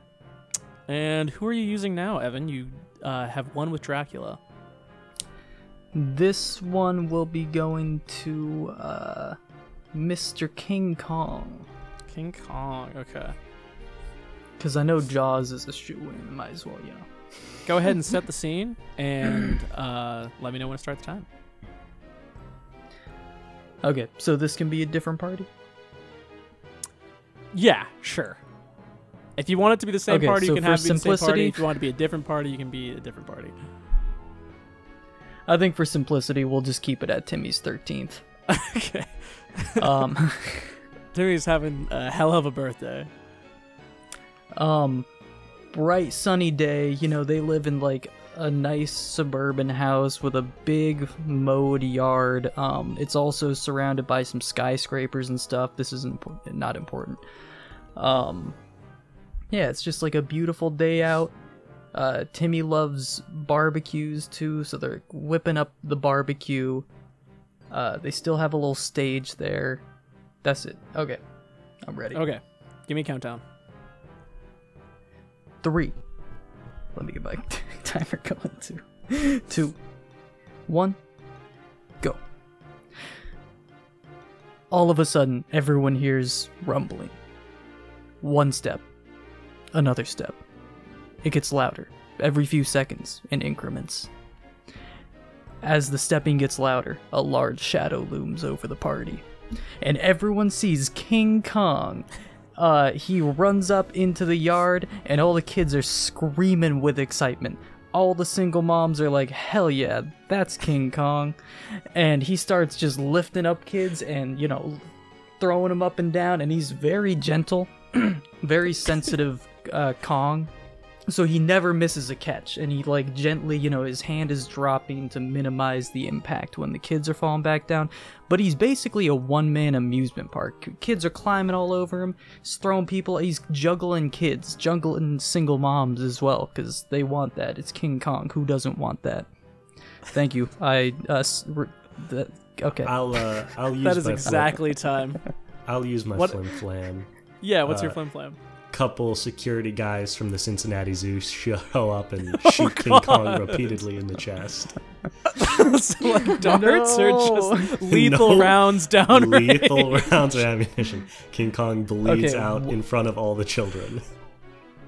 Speaker 2: and who are you using now, Evan? You uh, have one with Dracula.
Speaker 5: This one will be going to uh, Mr. King Kong.
Speaker 2: King Kong. Okay.
Speaker 5: Because I know Jaws is a shoe in. Might as well, you know.
Speaker 2: Go ahead and set the scene, and uh, let me know when to start the time.
Speaker 5: Okay, so this can be a different party?
Speaker 2: Yeah, sure. If you want it to be the same
Speaker 5: Okay,
Speaker 2: party, you can have it be the same party. If you want it to be a different party, you can be a different party.
Speaker 5: I think for simplicity, we'll just keep it at Timmy's 13th.
Speaker 2: okay.
Speaker 5: Um,
Speaker 2: Timmy's having a hell of a birthday.
Speaker 5: um, bright sunny day. You know, they live in like a nice suburban house with a big mowed yard. Um, it's also surrounded by some skyscrapers and stuff. This isn't not important. Um, yeah, it's just like a beautiful day out. Uh, Timmy loves barbecues too, so they're whipping up the barbecue. Uh, they still have a little stage there. That's it. Okay, I'm ready.
Speaker 2: Okay. Give me a countdown.
Speaker 5: three. Let me get my timer going. Two, two, one, go. All of a sudden, everyone hears rumbling. One step, another step. It gets louder, every few seconds in increments. As the stepping gets louder, a large shadow looms over the party, and everyone sees King Kong. Uh, he runs up into the yard, and all the kids are screaming with excitement. All the single moms are like, hell yeah, that's King Kong. And he starts just lifting up kids and, you know, throwing them up and down, and he's very gentle, very sensitive uh, Kong. So he never misses a catch, and he like gently, you know, his hand is dropping to minimize the impact when the kids are falling back down. But he's basically a one-man amusement park. Kids are climbing all over him, he's throwing people, he's juggling kids, juggling single moms as well, because they want that. It's King Kong. Who doesn't want that? Thank you. I uh, s- re- that, okay.
Speaker 3: I'll uh, I'll use
Speaker 2: That is
Speaker 3: my
Speaker 2: exactly time.
Speaker 3: I'll use my
Speaker 2: What-
Speaker 3: flim flam.
Speaker 2: Yeah, what's your
Speaker 3: Uh,
Speaker 2: flim flam?
Speaker 3: Couple security guys from the Cincinnati Zoo show up and
Speaker 2: Oh,
Speaker 3: shoot King Kong repeatedly in the chest.
Speaker 2: so like darts or
Speaker 5: No.
Speaker 2: just lethal
Speaker 3: No.
Speaker 2: rounds down
Speaker 3: Lethal rounds of ammunition. King Kong bleeds
Speaker 5: Okay,
Speaker 3: out in front of all the children.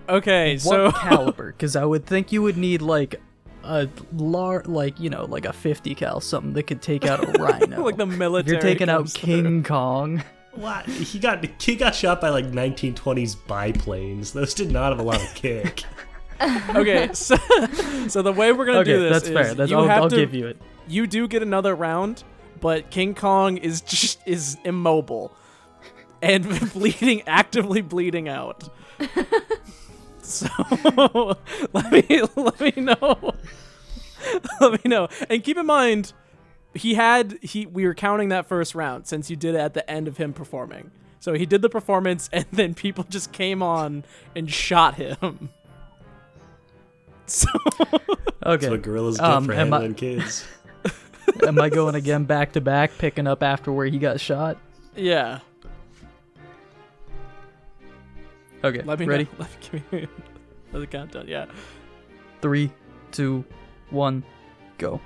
Speaker 2: Okay,
Speaker 5: what
Speaker 2: so
Speaker 5: caliber? Because I would think you would need like a lar like you know like a 50 cal something that could take out a rhino.
Speaker 2: like the
Speaker 5: If
Speaker 2: military.
Speaker 5: you're taking out
Speaker 2: comes through.
Speaker 5: King Kong.
Speaker 3: What? He got he got shot by like 1920s biplanes. Those did not have a lot of kick.
Speaker 2: Okay, so, so the way we're gonna
Speaker 5: Okay,
Speaker 2: do this
Speaker 5: that's
Speaker 2: is
Speaker 5: fair. That's
Speaker 2: you
Speaker 5: I'll,
Speaker 2: have
Speaker 5: I'll
Speaker 2: to,
Speaker 5: give you it.
Speaker 2: You do get another round, but King Kong is just is immobile and bleeding, actively bleeding out. So let me let me know. let me know, and keep in mind, he had he we were counting that first round since you did it at the end of him performing. So he did the performance, and then people just came on and shot him. So
Speaker 5: Okay.
Speaker 3: That's what gorillas get
Speaker 5: Um,
Speaker 3: for
Speaker 5: am I-
Speaker 3: handling kids.
Speaker 5: Am I going again back to back, picking up after where he got shot?
Speaker 2: yeah,
Speaker 5: Okay.
Speaker 2: let me
Speaker 5: ready?
Speaker 2: Know. Let me give me the countdown. Yeah.
Speaker 5: Three, two, one, go.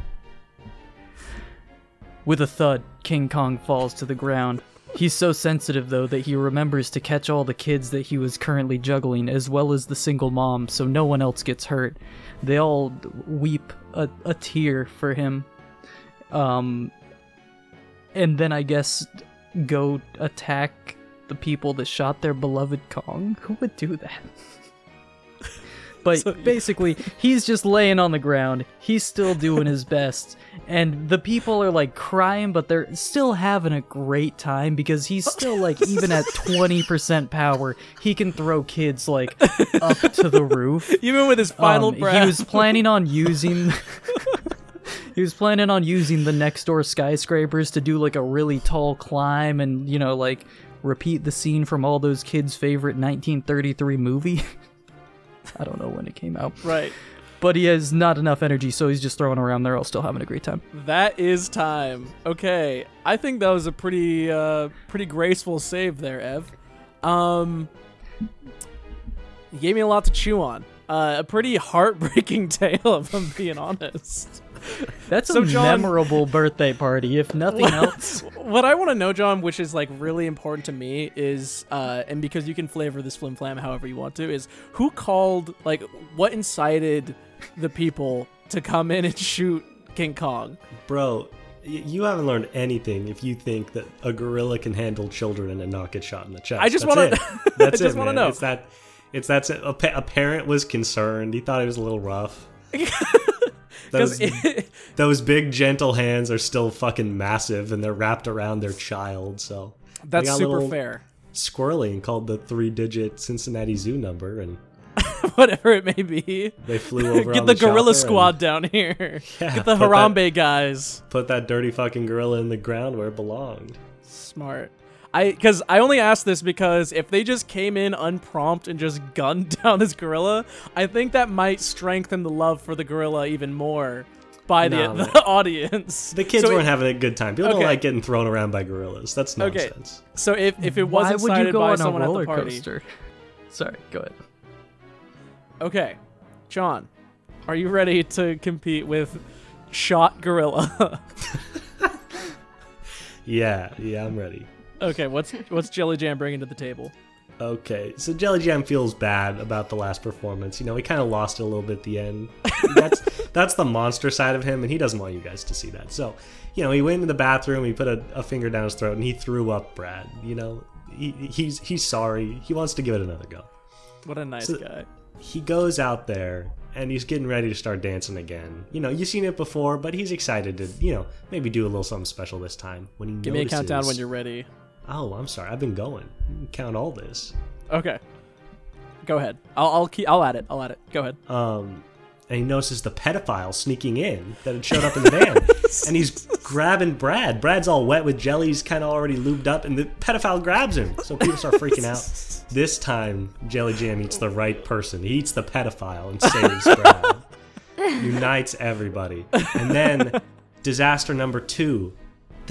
Speaker 5: With a thud, King Kong falls to the ground. He's so sensitive, though, that he remembers to catch all the kids that he was currently juggling, as well as the single mom, so no one else gets hurt. They all weep a, a tear for him. Um, and then I guess go attack the people that shot their beloved Kong. Who would do that? But
Speaker 2: So-
Speaker 5: basically, he's just laying on the ground. He's still doing his best. And the people are like crying, but they're still having a great time because he's still like, even at 20% power, he can throw kids like up to the roof.
Speaker 2: Even with his final
Speaker 5: Um,
Speaker 2: breath.
Speaker 5: He was planning on using. he was planning on using the next door skyscrapers to do like a really tall climb and you know like repeat the scene from all those kids' favorite 1933 movie. I don't know when it came out,
Speaker 2: right.
Speaker 5: but he has not enough energy, so he's just throwing around. They're all still having a great time.
Speaker 2: That is time. Okay, I think that was a pretty uh pretty graceful save there, Ev. Um gave me a lot to chew on. Uh, a pretty heartbreaking tale, if I'm being honest.
Speaker 5: That's
Speaker 2: So,
Speaker 5: a
Speaker 2: John-
Speaker 5: memorable birthday party, if nothing else.
Speaker 2: What I want to know, John, which is like really important to me, is uh, and because you can flavor this flim flam however you want to, is who called like what incited the people to come in and shoot King Kong?
Speaker 3: Bro, y- you haven't learned anything if you think that a gorilla can handle children and not get shot in the chest.
Speaker 2: I just wanna-
Speaker 3: That's
Speaker 2: I just
Speaker 3: it,
Speaker 2: wanna
Speaker 3: man.
Speaker 2: know.
Speaker 3: It's that. It's that. A, pa- a parent was concerned. He thought it was a little rough. Those, those big gentle hands are still fucking massive, and they're wrapped around their child. So
Speaker 2: that's super fair.
Speaker 3: squirrely and called the three-digit Cincinnati Zoo number, and
Speaker 2: Whatever it may be.
Speaker 3: they flew over.
Speaker 2: Get the,
Speaker 3: chopper
Speaker 2: gorilla
Speaker 3: and
Speaker 2: squad down here.
Speaker 3: Yeah,
Speaker 2: Get the
Speaker 3: put that-
Speaker 2: Harambe guys.
Speaker 3: Put that dirty fucking gorilla in the ground where it belonged.
Speaker 2: Smart. I because I only asked this because if they just came in unprompt and just gunned down this gorilla, I think that might strengthen the love for the gorilla even more by the,
Speaker 3: Nah,
Speaker 2: the audience.
Speaker 3: The kids
Speaker 2: so
Speaker 3: weren't
Speaker 2: If,
Speaker 3: having a good time. People
Speaker 2: Okay.
Speaker 3: don't like getting thrown around by gorillas. That's
Speaker 2: Okay.
Speaker 3: nonsense.
Speaker 2: so if, if it wasn't
Speaker 5: would you go
Speaker 2: by
Speaker 5: on a
Speaker 2: someone at
Speaker 5: roller
Speaker 2: the party,
Speaker 5: coaster? Sorry, go ahead.
Speaker 2: okay, John, are you ready to compete with shot gorilla?
Speaker 3: Yeah, yeah, I'm ready.
Speaker 2: Okay, what's what's Jelly Jam bringing to the table?
Speaker 3: Okay, so Jelly Jam feels bad about the last performance. You know, he kind of lost it a little bit at the end. That's that's the monster side of him, and he doesn't want you guys to see that. So, you know, he went into the bathroom, he put a, a finger down his throat, and he threw up Brad. You know, he, he's he's sorry. He wants to give it another go.
Speaker 2: What a nice
Speaker 3: So-
Speaker 2: guy.
Speaker 3: He goes out there and he's getting ready to start dancing again. You know, you've seen it before, but he's excited to, you know, maybe do a little something special this time. When he
Speaker 2: Give me a countdown when you're ready.
Speaker 3: Oh, I'm sorry. I've been going. Count all this.
Speaker 2: Okay. Go ahead. I'll I'll keep. I'll add it. I'll add it. Go ahead.
Speaker 3: um, and he notices the pedophile sneaking in that had showed up in the van, and he's grabbing Brad. Brad's all wet with jelly. He's kind of already lubed up, and the pedophile grabs him. So people start freaking out. This time, Jelly Jam eats the right person. He eats the pedophile and saves Brad. Unites everybody. And then, disaster number two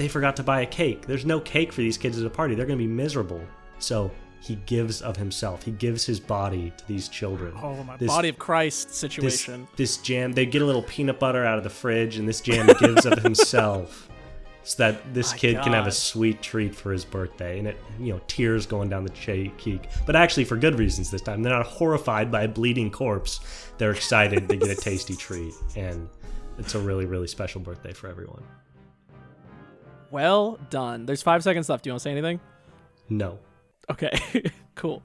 Speaker 3: they forgot to buy a cake. There's no cake for these kids at a party. They're going to be miserable. So he gives of himself. He gives his body to these children.
Speaker 2: Oh my
Speaker 3: This-
Speaker 2: body of Christ situation.
Speaker 3: this jam they get a little peanut butter out of the fridge and this jam gives of himself so that this
Speaker 2: My
Speaker 3: kid can have a sweet treat for his birthday and it you know tears going down the cheek but actually for good reasons this time they're not horrified by a bleeding corpse they're excited to get a tasty treat and it's a really really special birthday for everyone
Speaker 2: Well done. There's five seconds left. Do you want to say anything?
Speaker 3: no
Speaker 2: Okay. cool.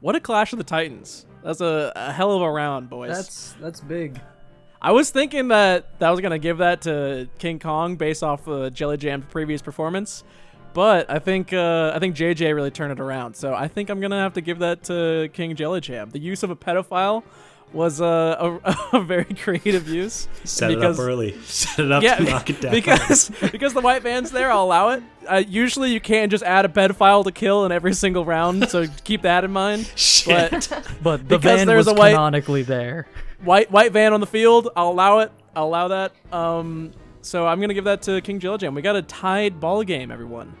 Speaker 2: What a clash of the titans. That's a, a hell of a round, boys.
Speaker 5: That's that's big.
Speaker 2: I was thinking that that was gonna give that to King Kong based off uh, Jelly Jam's previous performance, but I think uh, I think JJ really turned it around. So I think I'm gonna have to give that to King Jelly Jam. The use of a pedophile was uh, a, a very creative use.
Speaker 3: set
Speaker 2: because,
Speaker 3: it up early set it up
Speaker 2: Yeah,
Speaker 3: to knock it down
Speaker 2: because because the white van's there, I'll allow it. Uh, usually, you can't just add a pedophile to kill in every single round, so keep that in mind.
Speaker 3: Shit.
Speaker 2: But
Speaker 5: But the
Speaker 2: Because
Speaker 5: van
Speaker 2: there's
Speaker 5: was
Speaker 2: a white-
Speaker 5: canonically there.
Speaker 2: white white van on the field. I'll allow it. I'll allow that. Um, so I'm gonna give that to King Jelly Jam. We got a tied ball game, everyone.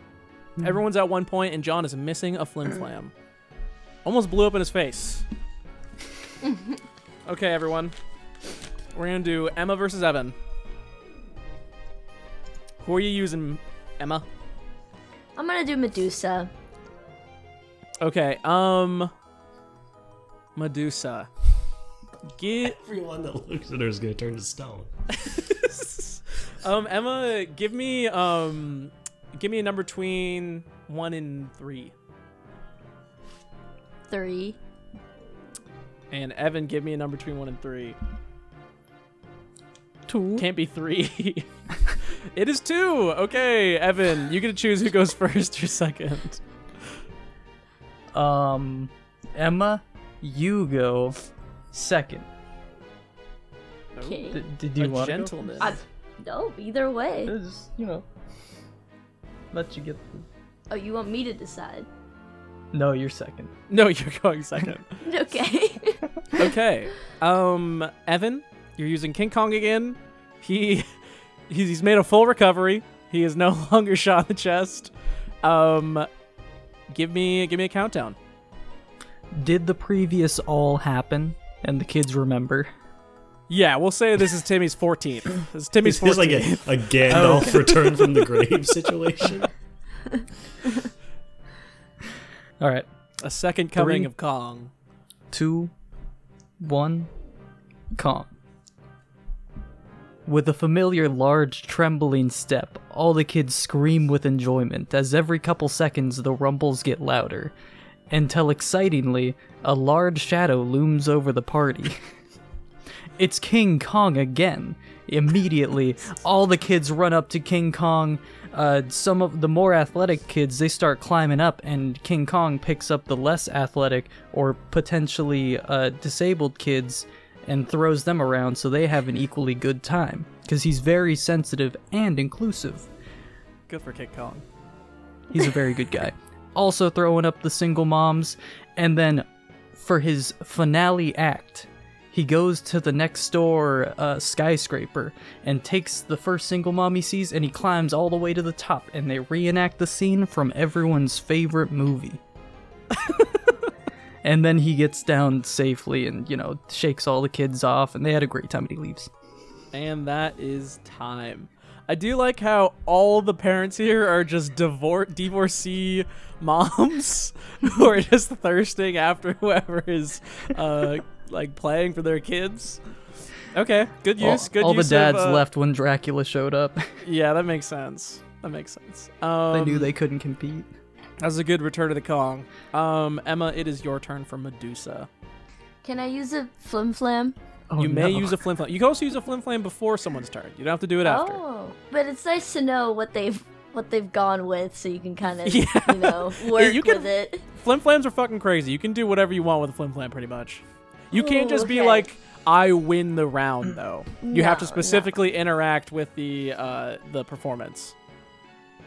Speaker 2: Everyone's at one point, and John is missing a flim flam. Almost blew up in his face. Okay, everyone. We're gonna do Emma versus Evan. Who are you using, Emma?
Speaker 4: I'm gonna do Medusa.
Speaker 2: Okay, um, Medusa. Get
Speaker 3: everyone that looks at her is going to turn to stone
Speaker 2: Um, Emma, give me um, give me a number between one and three,
Speaker 4: Three.
Speaker 2: And Evan, give me a number between one and three.
Speaker 5: Two.
Speaker 2: Can't be three. it is two. Okay, Evan, you get to choose who goes first or second.
Speaker 5: Um, Emma, you go second.
Speaker 4: Okay.
Speaker 5: D- did you
Speaker 2: a
Speaker 5: want
Speaker 2: gentleman.
Speaker 4: I, no, either way.
Speaker 5: Just you know, let you get. The...
Speaker 4: Oh, you want me to decide?
Speaker 5: No, you're second.
Speaker 2: No, you're going second.
Speaker 4: Okay.
Speaker 2: Okay. Um, Evan, you're using King Kong again. He he's, he's made a full recovery. He is no longer shot in the chest. Um, give me give me a countdown.
Speaker 5: Did the previous all happen and the kids remember?
Speaker 2: Yeah, we'll say this is Timmy's 14th. This is Timmy's
Speaker 3: It's
Speaker 2: 14th.
Speaker 3: like a, a Gandalf return from the grave situation.
Speaker 5: All right,
Speaker 2: a second coming
Speaker 5: Three.
Speaker 2: of Kong.
Speaker 5: two, one, Kong. With a familiar large trembling step, all the kids scream with enjoyment as every couple seconds the rumbles get louder, until excitingly, a large shadow looms over the party. it's King Kong again. Immediately, all the kids run up to King Kong. Uh, some of the more athletic kids they start climbing up, and King Kong picks up the less athletic or potentially uh, disabled kids and throws them around so they have an equally good time. Because he's very sensitive and inclusive.
Speaker 2: Good for King Kong.
Speaker 5: He's a very good guy. Also throwing up the single moms, and then for his finale act, he goes to the next door uh, skyscraper and takes the first single mom he sees, and he climbs all the way to the top, and they reenact the scene from everyone's favorite movie. and then he gets down safely and you know shakes all the kids off, and they had a great time, and he leaves.
Speaker 2: And that is time. I do like how all the parents here are just divor- divorcee moms who are just thirsting after whoever is uh, like playing for their kids. Okay, good
Speaker 5: All,
Speaker 2: use. good use.
Speaker 5: all the dads
Speaker 2: of, uh,
Speaker 5: left when Dracula showed up.
Speaker 2: Yeah, that makes sense. That makes sense. Um,
Speaker 5: they knew they couldn't compete.
Speaker 2: That was a good return to the Kong. Um, Emma, it is your turn for Medusa.
Speaker 4: Can I use a flim flam?
Speaker 5: Oh,
Speaker 2: you may
Speaker 5: no.
Speaker 2: use a flim flam. You can also use a flim flam before someone's turn. You don't have to do it after.
Speaker 4: Oh, but it's nice to know what they've what they've gone with, so you can kind of
Speaker 2: Yeah.
Speaker 4: you know work
Speaker 2: you can-
Speaker 4: with it.
Speaker 2: Flim flams are fucking crazy. You can do whatever you want with a flim flam, pretty much. You can't
Speaker 4: Ooh,
Speaker 2: just be
Speaker 4: okay.
Speaker 2: like, I win the round, though. You have to
Speaker 4: No, no.
Speaker 2: specifically interact with the uh, the performance.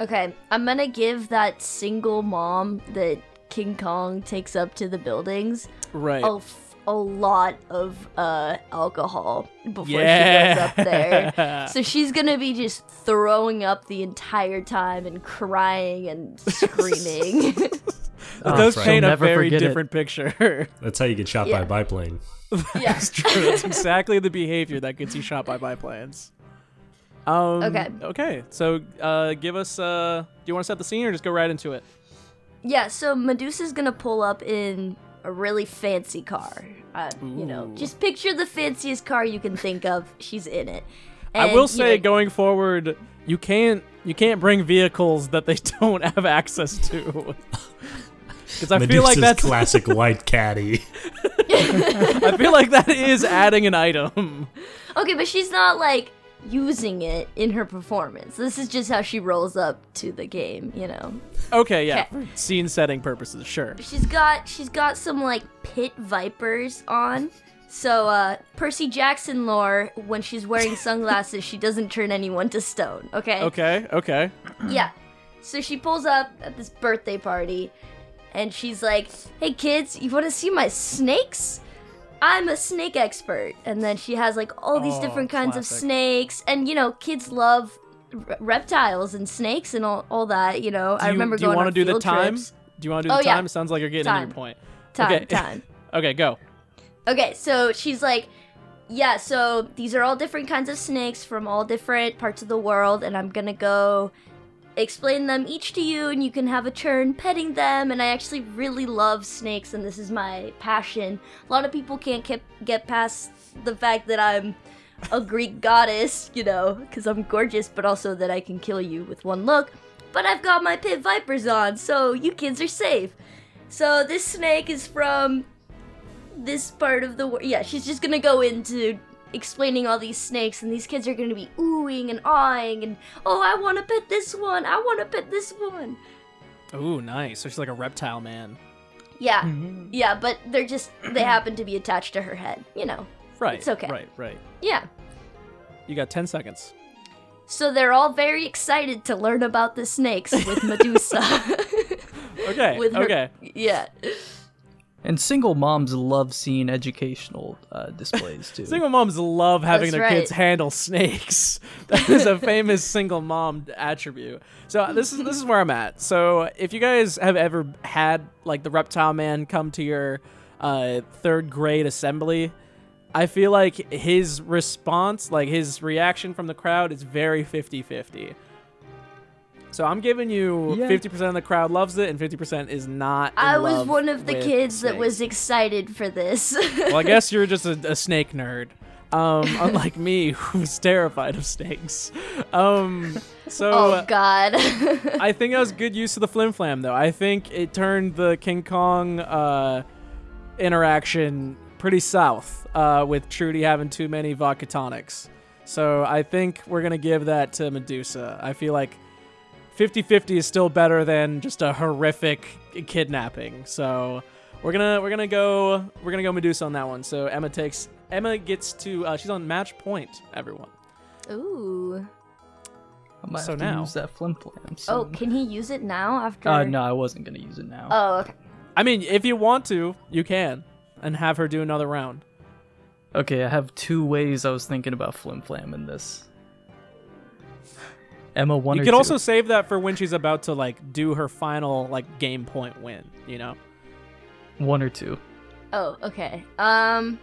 Speaker 4: Okay, I'm gonna give that single mom that King Kong takes up to the buildings
Speaker 2: Right.
Speaker 4: a, a lot of uh, alcohol before
Speaker 2: yeah.
Speaker 4: she goes up there. So she's gonna be just throwing up the entire time and crying and screaming.
Speaker 2: It
Speaker 5: Oh,
Speaker 2: does
Speaker 3: right.
Speaker 2: paint
Speaker 5: She'll
Speaker 2: a very
Speaker 5: forget it.
Speaker 2: different picture.
Speaker 3: That's how you get shot by a biplane.
Speaker 4: yeah.
Speaker 2: That's true. That's exactly the behavior that gets you shot by biplanes. Um,
Speaker 4: Okay.
Speaker 2: Okay. So, uh, give us. Uh, do you want to set the scene or just go right into it?
Speaker 4: Yeah, so Medusa's gonna pull up in a really fancy car. Uh, you know, just picture the fanciest car you can think of. She's in it.
Speaker 2: I
Speaker 4: And,
Speaker 2: will
Speaker 4: you
Speaker 2: say,
Speaker 4: know,
Speaker 2: going forward, you can't you can't bring vehicles that they don't have access to. Because I feel like
Speaker 3: Medusa's
Speaker 2: that's
Speaker 3: classic white caddy.
Speaker 2: I feel like that is adding an item.
Speaker 4: Okay, but she's not like using it in her performance. This is just how she rolls up to the game, you know.
Speaker 2: Okay, yeah, for scene setting purposes, sure.
Speaker 4: She's got she's got some like pit vipers on. So uh Percy Jackson lore, when she's wearing sunglasses, she doesn't turn anyone to stone, okay?
Speaker 2: Okay, okay.
Speaker 4: Yeah. So she pulls up at this birthday party and she's like, "Hey kids, you want to see my snakes? I'm a snake expert." And then she has like all these
Speaker 2: Oh,
Speaker 4: different kinds of snakes and you know, kids love r- reptiles and snakes and all, all that, you know. I remember
Speaker 2: do you
Speaker 4: going
Speaker 2: wanna do the time?
Speaker 4: trips.
Speaker 2: Do you want to do
Speaker 4: Oh,
Speaker 2: the
Speaker 4: yeah.
Speaker 2: time? It sounds like you're getting to
Speaker 4: Time.
Speaker 2: your point.
Speaker 4: Time,
Speaker 2: Okay.
Speaker 4: time.
Speaker 2: Okay, go.
Speaker 4: Okay, so she's like, yeah, so these are all different kinds of snakes from all different parts of the world, and I'm gonna go explain them each to you, and you can have a turn petting them. And I actually really love snakes, and this is my passion. A lot of people can't get, get past the fact that I'm a Greek goddess, you know, because I'm gorgeous, but also that I can kill you with one look. But I've got my pit vipers on, so you kids are safe. So this snake is from this part of the world. Yeah, she's just gonna go into explaining all these snakes, and these kids are gonna be oohing and awing, and oh, I want to pet this one. I want to pet this one.
Speaker 2: Ooh, nice. So she's like a reptile man.
Speaker 4: Yeah,
Speaker 2: Mm-hmm.
Speaker 4: yeah, but they're just they happen to be attached to her head. You know.
Speaker 2: Right.
Speaker 4: It's okay.
Speaker 2: Right, right.
Speaker 4: Yeah.
Speaker 2: You got 10 seconds.
Speaker 4: So they're all very excited to learn about the snakes with Medusa.
Speaker 2: Okay,
Speaker 4: with her,
Speaker 2: okay.
Speaker 4: Yeah.
Speaker 5: And single moms love seeing educational uh, displays too.
Speaker 2: Single moms love having
Speaker 4: That's
Speaker 2: their
Speaker 4: right.
Speaker 2: kids handle snakes. That is a famous single mom attribute. So this is this is where I'm at. So if you guys have ever had like the reptile man come to your uh, third grade assembly, I feel like his response, like his reaction from the crowd, is very 50-50. So I'm giving you
Speaker 5: Yeah.
Speaker 2: 50% of the crowd loves it and 50% is not. in
Speaker 4: I was
Speaker 2: love
Speaker 4: one of the
Speaker 2: with
Speaker 4: kids that was excited for this.
Speaker 2: Well, I guess you're just a, a snake nerd. Um, unlike me, who's terrified of snakes. Um, so
Speaker 4: oh God.
Speaker 2: I think that was good use of the flim flam, though. I think it turned the King Kong uh, interaction pretty south uh, with Trudy having too many vodka tonics. So I think we're gonna give that to Medusa. I feel like 50-50 is still better than just a horrific kidnapping. So we're gonna we're gonna go we're gonna go Medusa on that one. So Emma takes Emma gets to uh, she's on match point. Everyone.
Speaker 4: Ooh.
Speaker 5: I might
Speaker 2: So
Speaker 5: have to
Speaker 2: now-
Speaker 5: use that flim flam.
Speaker 4: Oh, can he use it now after?
Speaker 5: Uh, no, I wasn't gonna use it now.
Speaker 4: Oh, okay.
Speaker 2: I mean, if you want to, you can, and have her do another round.
Speaker 5: Okay, I have two ways I was thinking about flimflam in this. Emma, one
Speaker 2: you
Speaker 5: or
Speaker 2: could
Speaker 5: two.
Speaker 2: also save that for when she's about to like do her final like game point win. You know.
Speaker 5: one or two.
Speaker 4: Oh, okay. Um,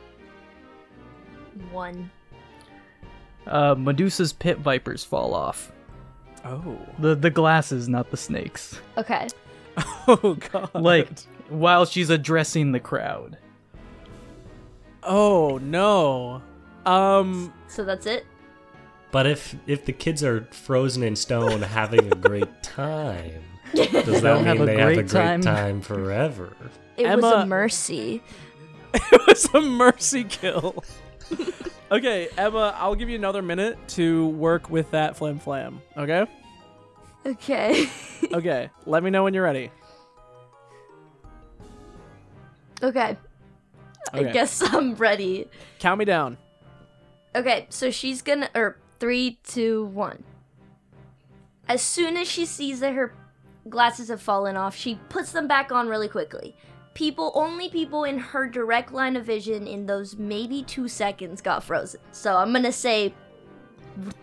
Speaker 4: one.
Speaker 5: Uh, Medusa's pit vipers fall off.
Speaker 2: Oh.
Speaker 5: The the glasses, not the snakes.
Speaker 4: Okay.
Speaker 2: Oh god.
Speaker 5: Like while she's addressing the crowd.
Speaker 2: Oh no. Um.
Speaker 4: So that's it.
Speaker 3: But if if the kids are frozen in stone having a great time, does that mean
Speaker 5: have
Speaker 3: they have a
Speaker 5: great
Speaker 3: great
Speaker 5: time.
Speaker 3: time, forever?
Speaker 4: It was
Speaker 2: Emma-
Speaker 4: a mercy.
Speaker 2: it was a mercy kill. okay, Emma, I'll give you another minute to work with that flim flam. Okay.
Speaker 4: Okay.
Speaker 2: Okay. Let me know when you're ready.
Speaker 4: okay.
Speaker 2: okay.
Speaker 4: I guess I'm ready.
Speaker 2: Count me down.
Speaker 4: Okay, so she's gonna or three, two, one. As soon as she sees that her glasses have fallen off, she puts them back on really quickly. People, only people in her direct line of vision in those maybe two seconds got frozen. So I'm gonna say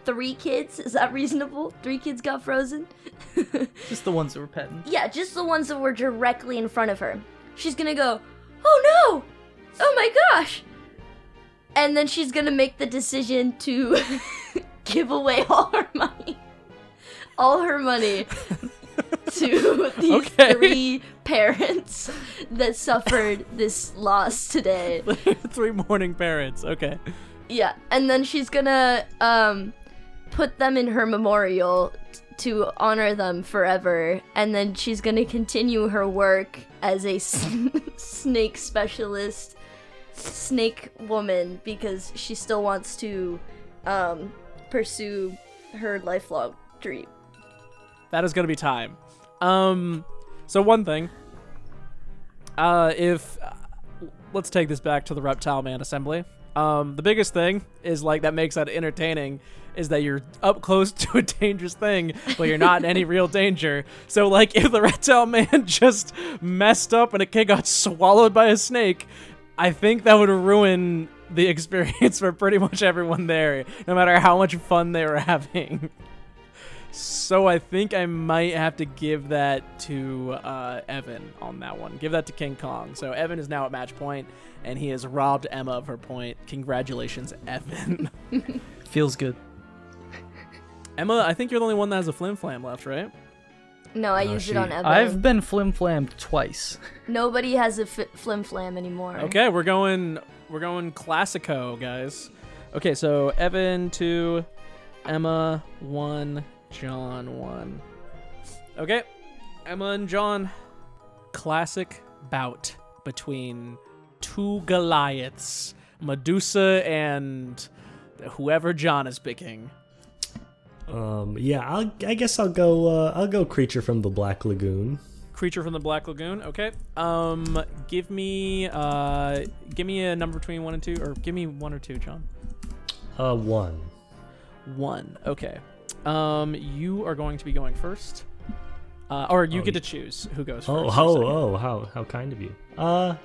Speaker 4: three kids. Is that reasonable? Three kids got frozen?
Speaker 5: Just the ones that were petting.
Speaker 4: Yeah, just the ones that were directly in front of her. She's gonna go, oh no! Oh my gosh! And then she's gonna make the decision to give away all her money. All her money to these
Speaker 2: Okay.
Speaker 4: three parents that suffered this loss today.
Speaker 2: Three mourning parents. Okay.
Speaker 4: Yeah, and then she's gonna um put them in her memorial t- to honor them forever, and then she's gonna continue her work as a s- snake specialist, snake woman, because she still wants to um pursue her lifelong dream.
Speaker 2: That is gonna be time. Um. So one thing. Uh, if let's take this back to the Reptile Man Assembly. Um, the biggest thing is like that makes that entertaining is that you're up close to a dangerous thing, but you're not in any real danger. So like if the Reptile Man just messed up and a kid got swallowed by a snake, I think that would ruin the experience for pretty much everyone there, no matter how much fun they were having. So I think I might have to give that to uh, Evan on that one. Give that to King Kong. So Evan is now at match point, and he has robbed Emma of her point. Congratulations, Evan.
Speaker 5: Feels good.
Speaker 2: Emma, I think you're the only one that has a flim flam left, right?
Speaker 4: No, I oh,
Speaker 3: No,
Speaker 4: used
Speaker 3: she-
Speaker 4: it on Evan.
Speaker 5: I've been flim flammed twice.
Speaker 4: Nobody has a f- flim flam anymore.
Speaker 2: Okay, we're going we're going classico, guys. Okay, so Evan two, Emma one, John one. Okay, Emma and John. Classic bout between two Goliaths, Medusa and whoever John is picking.
Speaker 3: Um, yeah, I'll, I guess I'll go. Uh, I'll go creature from the Black Lagoon.
Speaker 2: Creature from the Black Lagoon. Okay. Um, give me uh, give me a number between one and two, or give me one or two, John.
Speaker 3: Uh, one.
Speaker 2: One. Okay. Um, you are going to be going first. Uh, or you
Speaker 3: Oh,
Speaker 2: get to choose who goes first.
Speaker 3: Oh,
Speaker 2: or
Speaker 3: oh, oh, how how kind of you. Uh,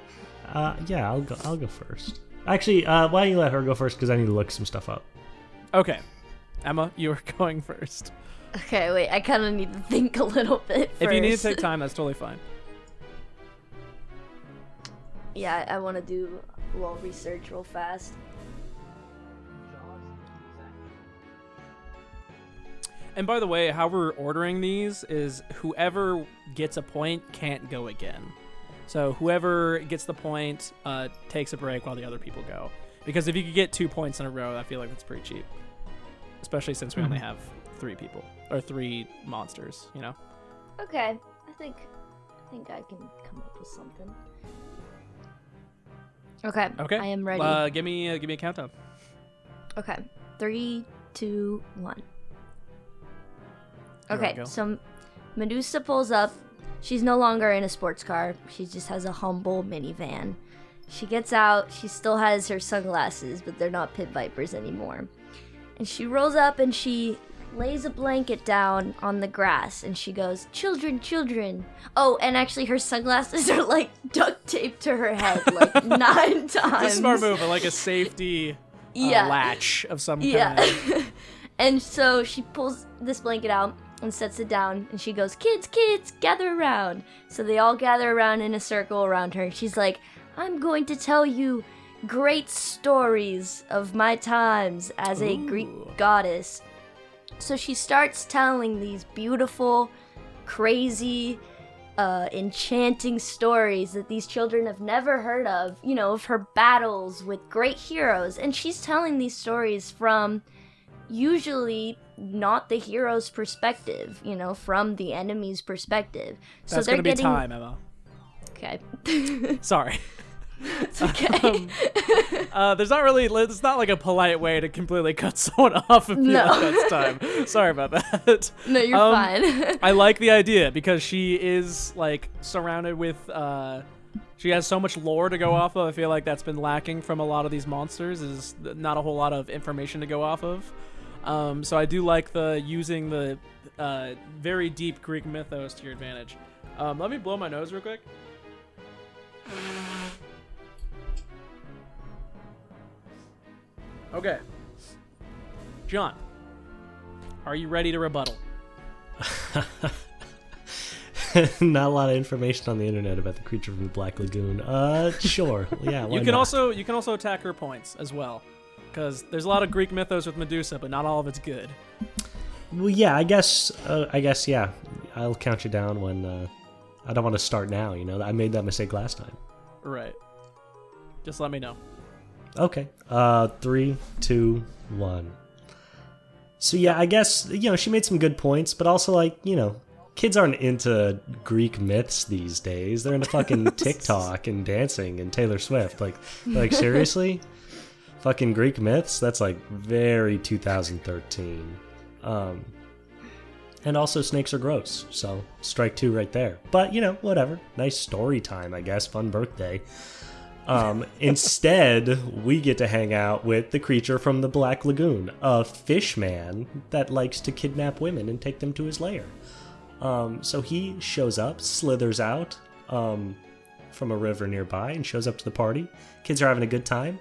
Speaker 3: uh, yeah, I'll go. I'll go first. Actually, uh, why don't you let her go first? Because I need to look some stuff up.
Speaker 2: Okay. Emma, you are going first.
Speaker 4: Okay, wait. I kind of need to think a little bit.
Speaker 2: If you need to take time, that's totally fine.
Speaker 4: Yeah, I want to do a little research real fast.
Speaker 2: And by the way, how we're ordering these is whoever gets a point can't go again. So whoever gets the point uh, takes a break while the other people go. Because if you could get two points in a row, I feel like that's pretty cheap. Especially since we only have three people or three monsters. You know.
Speaker 4: Okay, I think I think I can come up with something. Okay.
Speaker 2: Okay.
Speaker 4: I am ready.
Speaker 2: Uh, give me uh, give me a countdown.
Speaker 4: okay. Three, two, one.
Speaker 2: Here
Speaker 4: Okay, so Medusa pulls up. She's no longer in a sports car. She just has a humble minivan. She gets out. She still has her sunglasses, but they're not pit vipers anymore. And she rolls up and she lays a blanket down on the grass and she goes, Children, children. Oh, and actually, her sunglasses are like duct taped to her head like nine times.
Speaker 2: It's a smart move, like a safety uh,
Speaker 4: Yeah.
Speaker 2: latch of some kind.
Speaker 4: Yeah. and so she pulls this blanket out and sets it down and she goes, Kids, kids, gather around. So they all gather around in a circle around her. She's like, I'm going to tell you great stories of my times as a Greek goddess. So she starts telling these beautiful, crazy, uh, enchanting stories that these children have never heard of, you know, of her battles with great heroes. And she's telling these stories from usually not the hero's perspective, you know, from the enemy's perspective. so
Speaker 2: That's
Speaker 4: they're
Speaker 2: gonna be
Speaker 4: getting
Speaker 2: time, Emma.
Speaker 4: okay.
Speaker 2: Sorry.
Speaker 4: It's okay.
Speaker 2: Uh, there's not really. It's not like a polite way to completely cut someone off if you
Speaker 4: No.
Speaker 2: like that's time. Sorry about that.
Speaker 4: no, you're
Speaker 2: Um,
Speaker 4: fine.
Speaker 2: I like the idea because she is like surrounded with. Uh, she has so much lore to go off of. I feel like that's been lacking from a lot of these monsters. Is not a whole lot of information to go off of. Um, so I do like the using the uh, very deep Greek mythos to your advantage. Um, let me blow my nose real quick. Okay. John, are you ready to rebuttal?
Speaker 3: Not a lot of information on the internet about the creature from the Black Lagoon. Uh, sure. Yeah.
Speaker 2: You can
Speaker 3: not?
Speaker 2: also you can also attack her points as well, because there's a lot of Greek mythos with Medusa, but not all of it's good.
Speaker 3: Well, yeah. I guess. Uh, I guess. Yeah. I'll count you down when. Uh, I don't want to start now. You know. I made that mistake last time.
Speaker 2: Right. Just let me know.
Speaker 3: Okay. Uh, three, two, one. So yeah, I guess you know she made some good points, but also like you know, kids aren't into Greek myths these days. They're into fucking TikTok and dancing and Taylor Swift. Like, like seriously, fucking Greek myths. That's like very 2013. Um, and also snakes are gross. So strike two right there. But you know, whatever. Nice story time, I guess. Fun birthday. Um, instead, we get to hang out with the creature from the Black Lagoon, a fish man that likes to kidnap women and take them to his lair. Um, so he shows up, slithers out um, from a river nearby, and shows up to the party. Kids are having a good time,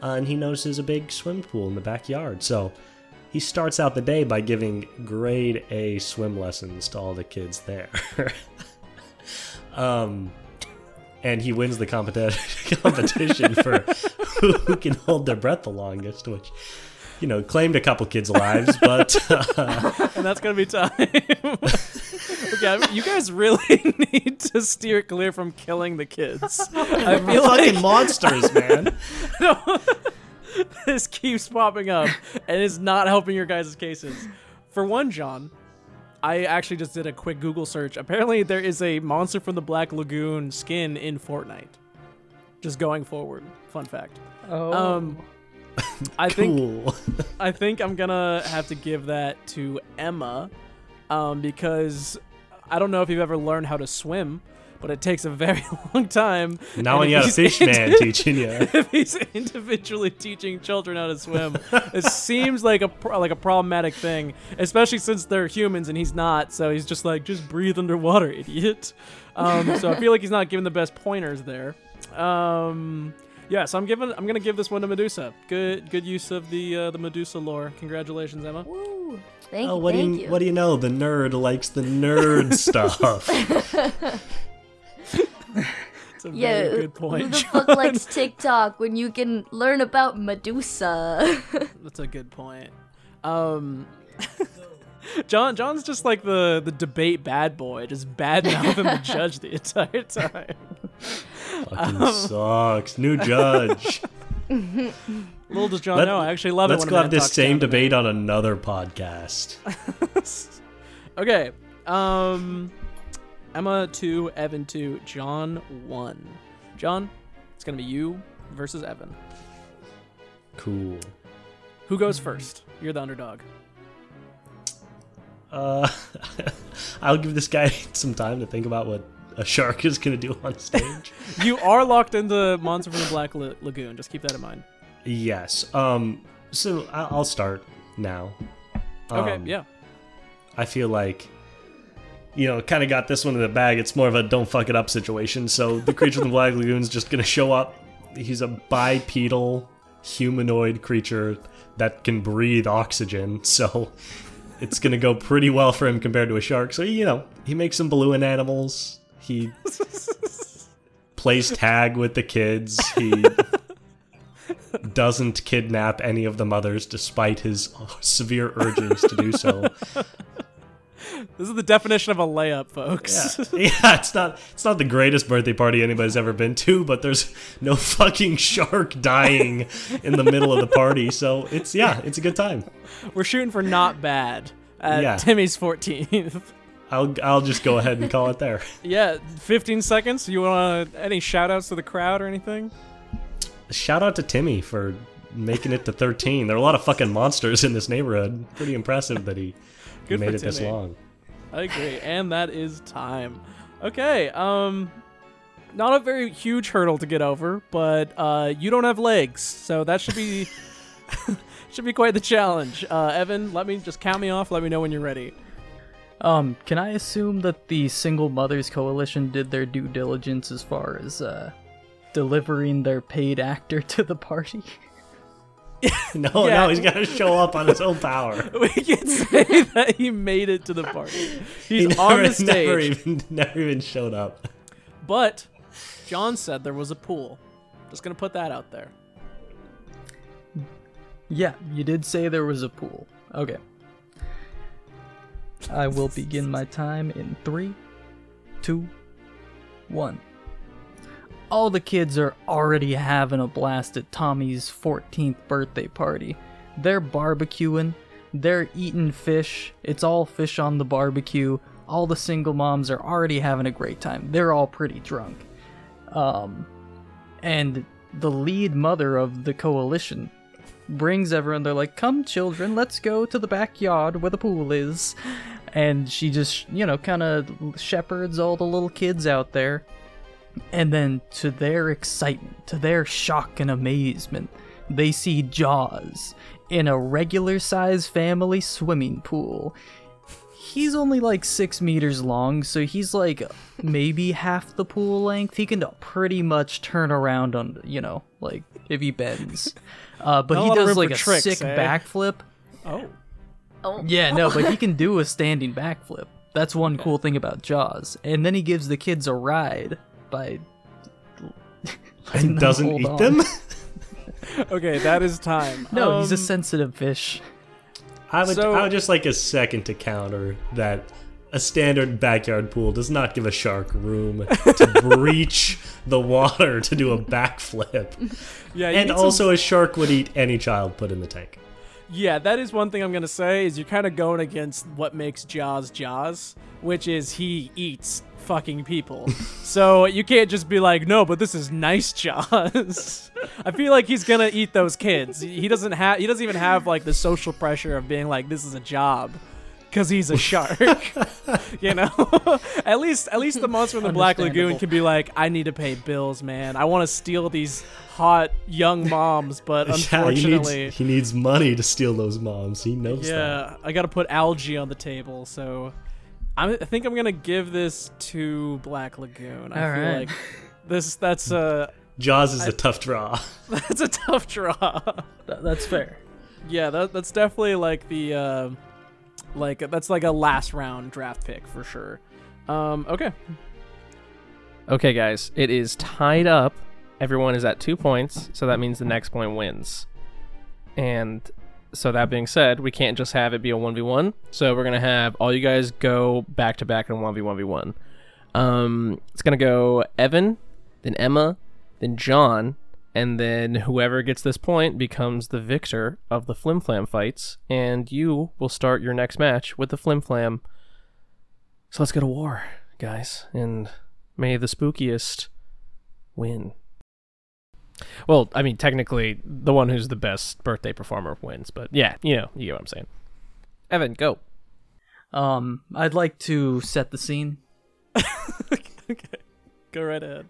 Speaker 3: uh, and he notices a big swim pool in the backyard. So he starts out the day by giving grade A swim lessons to all the kids there. um, and he wins the competi- competition for who can hold their breath the longest, which, you know, claimed a couple kids' lives, but uh,
Speaker 2: and that's gonna be time. okay, you guys really need to steer clear from killing the kids. I feel
Speaker 3: fucking
Speaker 2: like
Speaker 3: monsters, man.
Speaker 2: no, this keeps popping up and is not helping your guys' cases. For one, John, I actually just did a quick Google search. Apparently, there is a monster from the Black Lagoon skin in Fortnite. Just going forward. Fun fact.
Speaker 5: Oh.
Speaker 2: Um, I think I think I'm gonna have to give that to Emma, um, because I don't know if you've ever learned how to swim, but it takes a very long time.
Speaker 3: Now
Speaker 2: And
Speaker 3: when you
Speaker 2: if
Speaker 3: got a
Speaker 2: he's
Speaker 3: fish man teaching you.
Speaker 2: if he's individually teaching children how to swim, it seems like a pro- like a problematic thing, especially since they're humans and he's not. So he's just like, just breathe underwater, idiot. Um, so I feel like he's not giving the best pointers there. Um, yeah, so I'm giving I'm gonna give this one to Medusa. Good good use of the uh, the Medusa lore. Congratulations, Emma.
Speaker 4: Woo. Thank
Speaker 3: Oh,
Speaker 4: you.
Speaker 3: what do
Speaker 4: thank
Speaker 3: you, what do you know? The nerd likes the nerd stuff.
Speaker 2: It's a
Speaker 4: Yeah,
Speaker 2: very good
Speaker 4: who
Speaker 2: point.
Speaker 4: the
Speaker 2: John.
Speaker 4: fuck likes TikTok when you can learn about Medusa?
Speaker 2: That's a good point. Um, John John's just like the the debate bad boy, just bad mouthing the judge the entire time.
Speaker 3: Fucking sucks. New judge.
Speaker 2: Little does John
Speaker 3: Let-
Speaker 2: know, I actually love
Speaker 3: Let's
Speaker 2: it when
Speaker 3: go have this same
Speaker 2: down to me.
Speaker 3: debate on another podcast.
Speaker 2: Okay. Um, Emma two, Evan two, John one. John, it's gonna be you versus Evan.
Speaker 3: Cool.
Speaker 2: Who goes first? You're the underdog.
Speaker 3: Uh, I'll give this guy some time to think about what a shark is going to do on stage.
Speaker 2: You are locked into the Monster from the Black La- Lagoon. Just keep that in mind.
Speaker 3: yes. Um. So I- I'll start now.
Speaker 2: Okay.
Speaker 3: Um,
Speaker 2: yeah.
Speaker 3: I feel like, you know, kind of got this one in the bag. It's more of a don't fuck it up situation. So the creature from the Black Lagoon's just gonna show up. He's a bipedal humanoid creature that can breathe oxygen. So it's gonna go pretty well for him compared to a shark. So you know, he makes some balloon animals. He plays tag with the kids. He doesn't kidnap any of the mothers despite his severe urgings to do so.
Speaker 2: This is the definition of a layup, folks.
Speaker 3: Yeah. yeah, it's not it's not the greatest birthday party anybody's ever been to, but there's no fucking shark dying in the middle of the party, so it's yeah, it's a good time.
Speaker 2: We're shooting for not bad at
Speaker 3: Yeah.
Speaker 2: Timmy's 14th.
Speaker 3: I'll I'll just go ahead and call it there.
Speaker 2: yeah, 15 seconds. You want any shout outs to the crowd or anything?
Speaker 3: Shout out to Timmy for making it to 13. There are a lot of fucking monsters in this neighborhood. Pretty impressive that he, made it this long.
Speaker 2: I agree, and that is time. Okay, um, not a very huge hurdle to get over, but uh, you don't have legs, so that should be should be quite the challenge. Uh, Evan, let me just count me off. Let me know when you're ready.
Speaker 5: Um, can I assume that the Single Mothers Coalition did their due diligence as far as uh, delivering their paid actor to the party?
Speaker 3: No,
Speaker 2: Yeah.
Speaker 3: no, he's got to show up on his own power.
Speaker 2: We can say that he made it to the party. He's
Speaker 3: He never,
Speaker 2: on the stage,
Speaker 3: never even never even showed up.
Speaker 2: but John said there was a pool. Just gonna put that out there.
Speaker 5: Yeah, you did say there was a pool. Okay. I will begin my time in three, two, one. All the kids are already having a blast at Tommy's 14th birthday party. They're barbecuing, they're eating fish, it's all fish on the barbecue. All the single moms are already having a great time. They're all pretty drunk. Um, and the lead mother of the coalition brings everyone. They're like, "Come, children, let's go to the backyard where the pool is." And she just, you know, kind of shepherds all the little kids out there. And then, to their excitement, to their shock and amazement, they see Jaws in a regular size family swimming pool. He's only like six meters long, so he's like maybe half the pool length. He can pretty much turn around on, you know, like if he bends. Uh, but
Speaker 2: Not
Speaker 5: he does like
Speaker 2: for
Speaker 5: a
Speaker 2: tricks,
Speaker 5: sick
Speaker 2: eh?
Speaker 5: backflip.
Speaker 2: Oh,
Speaker 4: Oh,
Speaker 5: Yeah, no, but he can do a standing backflip. That's one cool thing about Jaws. And then he gives the kids a ride by letting
Speaker 3: And doesn't eat
Speaker 5: on.
Speaker 3: them.
Speaker 2: okay, that is time.
Speaker 5: No, he's a
Speaker 2: Um,
Speaker 5: sensitive fish.
Speaker 3: I would
Speaker 2: So-
Speaker 3: I would just like a second to counter that a standard backyard pool does not give a shark room to breach the water to do a backflip.
Speaker 2: yeah,
Speaker 3: And
Speaker 2: need some-
Speaker 3: also a shark would eat any child put in the tank.
Speaker 2: Yeah, that is one thing I'm gonna say is you're kind of going against what makes Jaws Jaws, which is he eats fucking people. so you can't just be like, no, but this is nice Jaws. I feel like he's gonna eat those kids. He doesn't have. He doesn't even have like the social pressure of being like, this is a job. Cause he's a shark, you know. at least, at least the monster in the Black Lagoon can be like, "I need to pay bills, man. I want to steal these hot young moms, but
Speaker 3: Yeah, he
Speaker 2: unfortunately,
Speaker 3: needs, he needs money to steal those moms. He knows that.
Speaker 2: yeah, I got to put algae on the table, so I'm, I think I'm gonna give this to Black Lagoon. I
Speaker 5: All
Speaker 2: feel
Speaker 5: right.
Speaker 2: like this that's a
Speaker 3: Jaws is a tough draw.
Speaker 2: that's a tough draw.
Speaker 5: Th- that's fair.
Speaker 2: yeah, that, that's definitely like the uh, like that's like a last round draft pick for sure. Um, okay. Okay, guys, it is tied up. Everyone is at two points, so that means the next point wins. And so that being said, we can't just have it be a one v one. So we're gonna have all you guys go back to back in one v one v one. Um, it's gonna go Evan, then Emma, then John, and then whoever gets this point becomes the victor of the Flim Flam fights, and you will start your next match with the Flim Flam. So let's go to war, guys, and may the spookiest win. Well, I mean, technically, the one who's the best birthday performer wins, but yeah, you know, you get what I'm saying. Evan, go.
Speaker 5: Um, I'd like to set the scene.
Speaker 2: okay, go right ahead.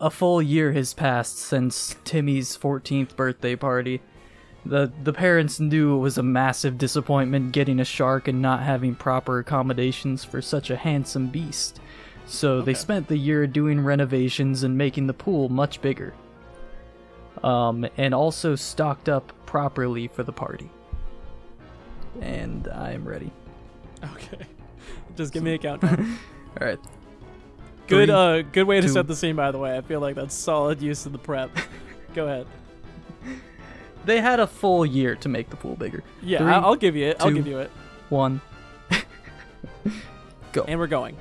Speaker 5: A full year has passed since Timmy's 14th birthday party. The the parents knew it was a massive disappointment getting a shark and not having proper accommodations for such a handsome beast. So they spent the year doing renovations and making the pool much bigger. Um, and also stocked up properly for the party. And I am ready.
Speaker 2: Okay, just give me a countdown.
Speaker 5: All right.
Speaker 2: Good,
Speaker 5: Three,
Speaker 2: uh, good way to
Speaker 5: two.
Speaker 2: set the scene. By the way, I feel like that's solid use of the prep. Go ahead.
Speaker 5: They had a full year to make the pool bigger.
Speaker 2: Yeah, I- I'll give you it. I'll give you it.
Speaker 5: One. Go.
Speaker 2: And we're going.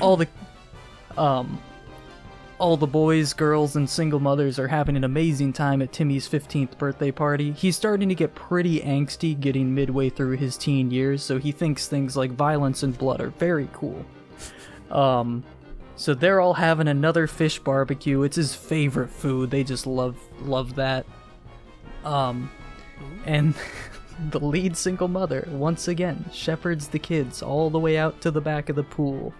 Speaker 5: All the um all the boys, girls, and single mothers are having an amazing time at Timmy's 15th birthday party. He's starting to get pretty angsty getting midway through his teen years, so he thinks things like violence and blood are very cool. Um so they're all having another fish barbecue. It's his favorite food. They just love love that. Um and the lead single mother once again shepherds the kids all the way out to the back of the pool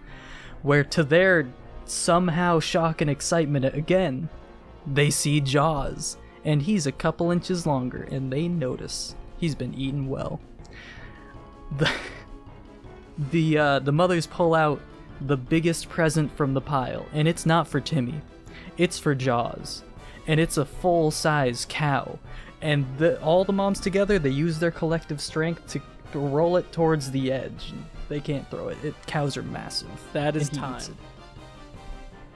Speaker 5: where to their somehow shock and excitement again, they see Jaws, and he's a couple inches longer, and they notice he's been eaten well. The the uh, the mothers pull out the biggest present from the pile, and it's not for Timmy, it's for Jaws, and it's a full size cow. And the, all the moms together, they use their collective strength to, to roll it towards the edge. They can't throw it. it cows are massive.
Speaker 2: That is
Speaker 5: and he eats
Speaker 2: time.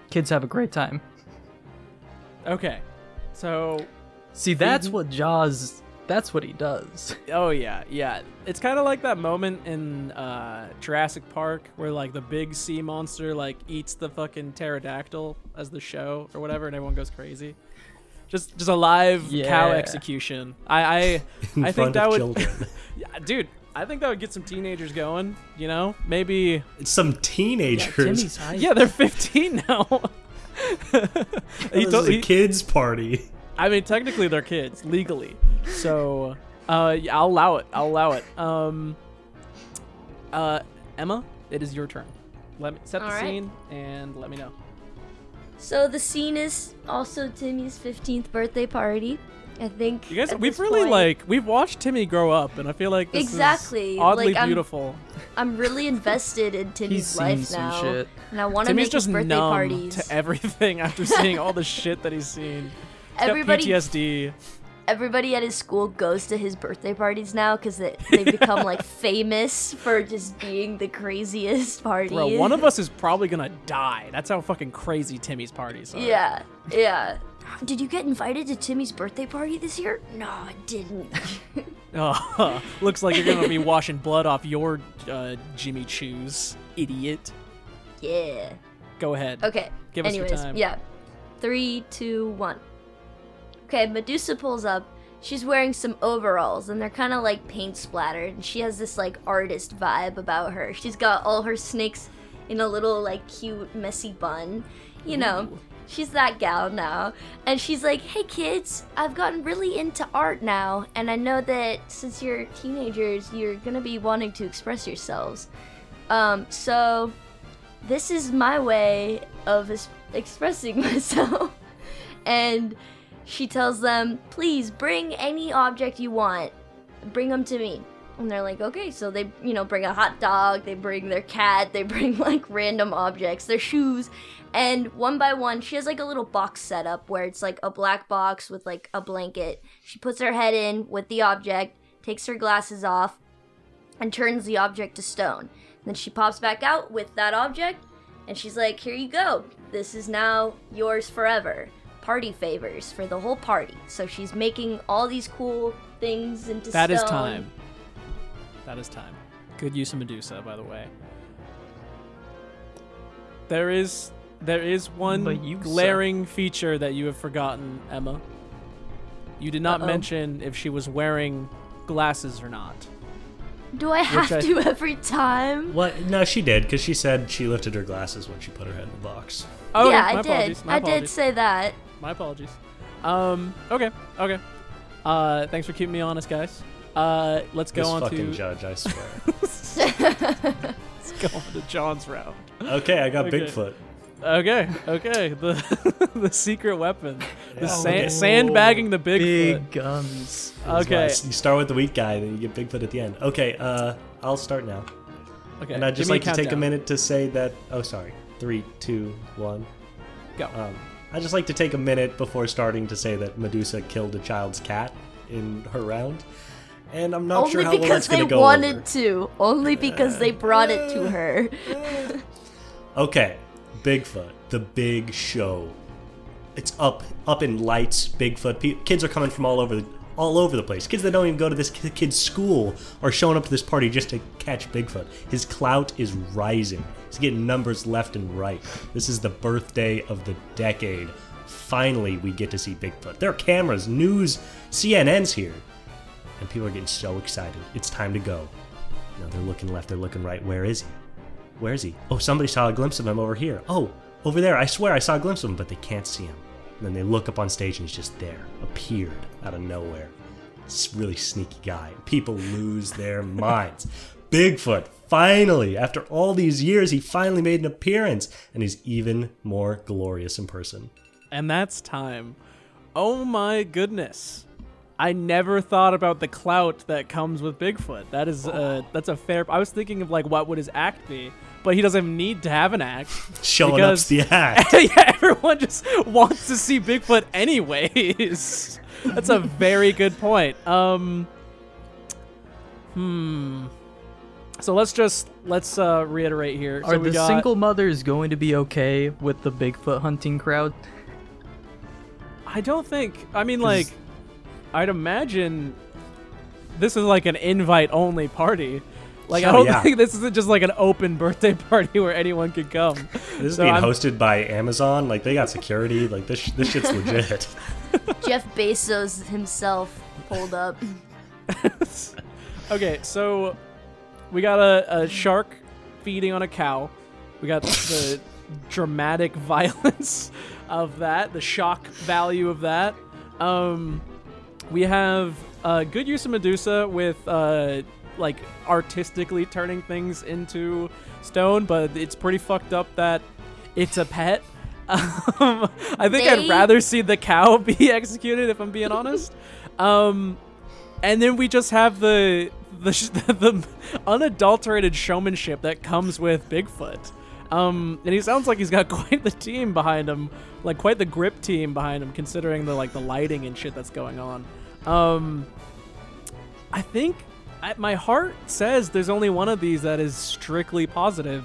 Speaker 5: Kids have a great time.
Speaker 2: Okay. So,
Speaker 5: See, that's
Speaker 2: Feeding-
Speaker 5: what Jaws. That's what he does.
Speaker 2: oh yeah, yeah. It's kind of like that moment in uh, Jurassic Park where like the big sea monster like eats the fucking pterodactyl as the show or whatever, and everyone goes crazy. Just, just a live cow execution. I, I,
Speaker 3: in
Speaker 2: I
Speaker 3: front
Speaker 2: think that
Speaker 3: of
Speaker 2: would, yeah, dude. I think that would get some teenagers going. You know, maybe.
Speaker 3: It's some teenagers.
Speaker 5: Timmy's high.
Speaker 2: Yeah, they're 15 now.
Speaker 3: this
Speaker 2: He
Speaker 3: is
Speaker 2: told-
Speaker 3: a
Speaker 2: he-
Speaker 3: kids party.
Speaker 2: I mean, technically they're kids legally, so uh, yeah, I'll allow it. I'll allow it. Um, uh, Emma, it is your turn. Let me set the
Speaker 4: All right.
Speaker 2: scene and let me know.
Speaker 4: So the scene is also Timmy's 15th birthday party. I think
Speaker 2: You guys, we've really
Speaker 4: point,
Speaker 2: like we've watched Timmy grow up, and I feel like this
Speaker 4: Exactly,
Speaker 2: is oddly
Speaker 4: like, I'm-
Speaker 2: beautiful.
Speaker 4: I'm really invested in Timmy's
Speaker 5: He's seen
Speaker 4: life
Speaker 5: some
Speaker 4: now,
Speaker 5: shit.
Speaker 4: and I want to
Speaker 2: Timmy's
Speaker 4: make
Speaker 2: just
Speaker 4: his birthday
Speaker 2: numb
Speaker 4: parties.
Speaker 2: to everything after seeing all the shit that he's seen. He's
Speaker 4: Everybody-
Speaker 2: got PTSD.
Speaker 4: Everybody at his school goes to his birthday parties now because they, they become like famous for just being the craziest party.
Speaker 2: Bro, one of us is probably gonna die. That's how fucking crazy Timmy's parties are.
Speaker 4: Yeah, yeah. Did you get invited to Timmy's birthday party this year? No, I didn't.
Speaker 2: Oh, looks like you're gonna be washing blood off your uh, Jimmy Choos, idiot.
Speaker 4: yeah.
Speaker 2: Go ahead.
Speaker 4: Okay.
Speaker 2: Give us your
Speaker 4: Anyways,
Speaker 2: time.
Speaker 4: yeah. Three, two, one. Okay, Medusa pulls up. She's wearing some overalls, and they're kind of like paint splattered. And she has this like artist vibe about her. She's got all her snakes in a little like cute messy bun. You know, she's that gal now. And she's like, "Hey kids, I've gotten really into art now, and I know that since you're teenagers, you're gonna be wanting to express yourselves. Um, so." this is my way of es- expressing myself. and she tells them, please bring any object you want, bring them to me. And they're like, okay, so they, you know, bring a hot dog, they bring their cat, they bring like random objects, their shoes. And one by one, she has like a little box set up where it's like a black box with like a blanket. She puts her head in with the object, takes her glasses off, and turns the object to stone. Then she pops back out with that object, and she's like, Here you go. This is now yours forever. Party favors for the whole party. So she's making all these cool things into
Speaker 2: That
Speaker 4: stone.
Speaker 2: is time. That is time. Good use of Medusa, by the way. There is there is one
Speaker 5: Medusa.
Speaker 2: glaring feature that you have forgotten, Emma. You did not
Speaker 4: Uh-oh.
Speaker 2: mention if she was wearing glasses or not.
Speaker 4: Do I have
Speaker 2: I-
Speaker 4: to every time?
Speaker 3: What? No, she did because she said she lifted her glasses when she put her head in the box.
Speaker 2: Oh,
Speaker 4: yeah,
Speaker 2: my
Speaker 4: I did.
Speaker 2: apologies. My
Speaker 4: I did say that.
Speaker 2: My apologies. Um. Okay. Okay. Uh. Thanks for keeping me honest, guys. Uh. Let's go
Speaker 3: This
Speaker 2: on
Speaker 3: fucking
Speaker 2: to
Speaker 3: judge, I swear.
Speaker 2: let's go on to John's round.
Speaker 3: okay, I got
Speaker 2: Okay.
Speaker 3: Bigfoot.
Speaker 2: Okay. Okay. The the secret weapon. The
Speaker 3: Yeah.
Speaker 2: sand, sandbagging the Bigfoot.
Speaker 5: Big guns.
Speaker 2: Okay.
Speaker 3: why You start with the weak guy, then you get Bigfoot at the end. Okay, uh, I'll start now.
Speaker 2: Okay.
Speaker 3: and I'd just like to take a minute to say that. Oh, sorry. Three, two, one.
Speaker 2: Go.
Speaker 3: Um, I'd just like to take a minute before starting to say that Medusa killed a child's cat in her round. And I'm not
Speaker 4: Only
Speaker 3: sure how well
Speaker 4: because
Speaker 3: that's
Speaker 4: they
Speaker 3: going to go
Speaker 4: wanted
Speaker 3: over.
Speaker 4: to. Only because they brought it to her.
Speaker 3: Okay. Bigfoot, the big show. It's up, up in lights. Bigfoot. Pe- kids are coming from all over, the, all over the place. Kids that don't even go to this kid's school are showing up to this party just to catch Bigfoot. His clout is rising. He's getting numbers left and right. This is the birthday of the decade. Finally, we get to see Bigfoot. There are cameras, news, CNN's here, and people are getting so excited. It's time to go. You know, they're looking left, they're looking right. Where is he? Where is he? Oh, somebody saw a glimpse of him over here. Oh, over there. I swear I saw a glimpse of him, but they can't see him. And then they look up on stage and he's just there, appeared out of nowhere. This really sneaky guy. People lose their minds. Bigfoot, finally, after all these years, he finally made an appearance, and he's even more glorious in person.
Speaker 2: And that's time. Oh my goodness. I never thought about the clout that comes with Bigfoot. That is uh that's a fair I was thinking of like what would his act be, but he doesn't need to have an act.
Speaker 3: Showing
Speaker 2: Because-
Speaker 3: up's the act.
Speaker 2: yeah, everyone just wants to see Bigfoot anyways. That's a very good point. Um Hmm. So let's just let's uh reiterate here.
Speaker 5: Are
Speaker 2: so
Speaker 5: the
Speaker 2: got,
Speaker 5: single mothers going to be okay with the Bigfoot hunting crowd?
Speaker 2: I don't think. I mean, like, I'd imagine this is like an invite-only party. Like, I
Speaker 3: Oh,
Speaker 2: don't
Speaker 3: yeah.
Speaker 2: think this isn't just like an open birthday party where anyone could come.
Speaker 3: This is
Speaker 2: So
Speaker 3: being
Speaker 2: I'm-
Speaker 3: hosted by Amazon. Like they got security. Like this, this shit's legit.
Speaker 4: Jeff Bezos himself pulled up.
Speaker 2: Okay, so we got a, a shark feeding on a cow. We got the dramatic violence of that, the shock value of that. Um, we have uh, good use of Medusa with uh, like artistically turning things into stone, but it's pretty fucked up that it's a pet. Um, I think I'd rather see the cow be executed if I'm being honest. Um, and then we just have the the sh- the unadulterated showmanship that comes with Bigfoot. Um, and he sounds like he's got quite the team behind him, like quite the grip team behind him, considering the like the lighting and shit that's going on. Um, I think I, my heart says there's only one of these that is strictly positive,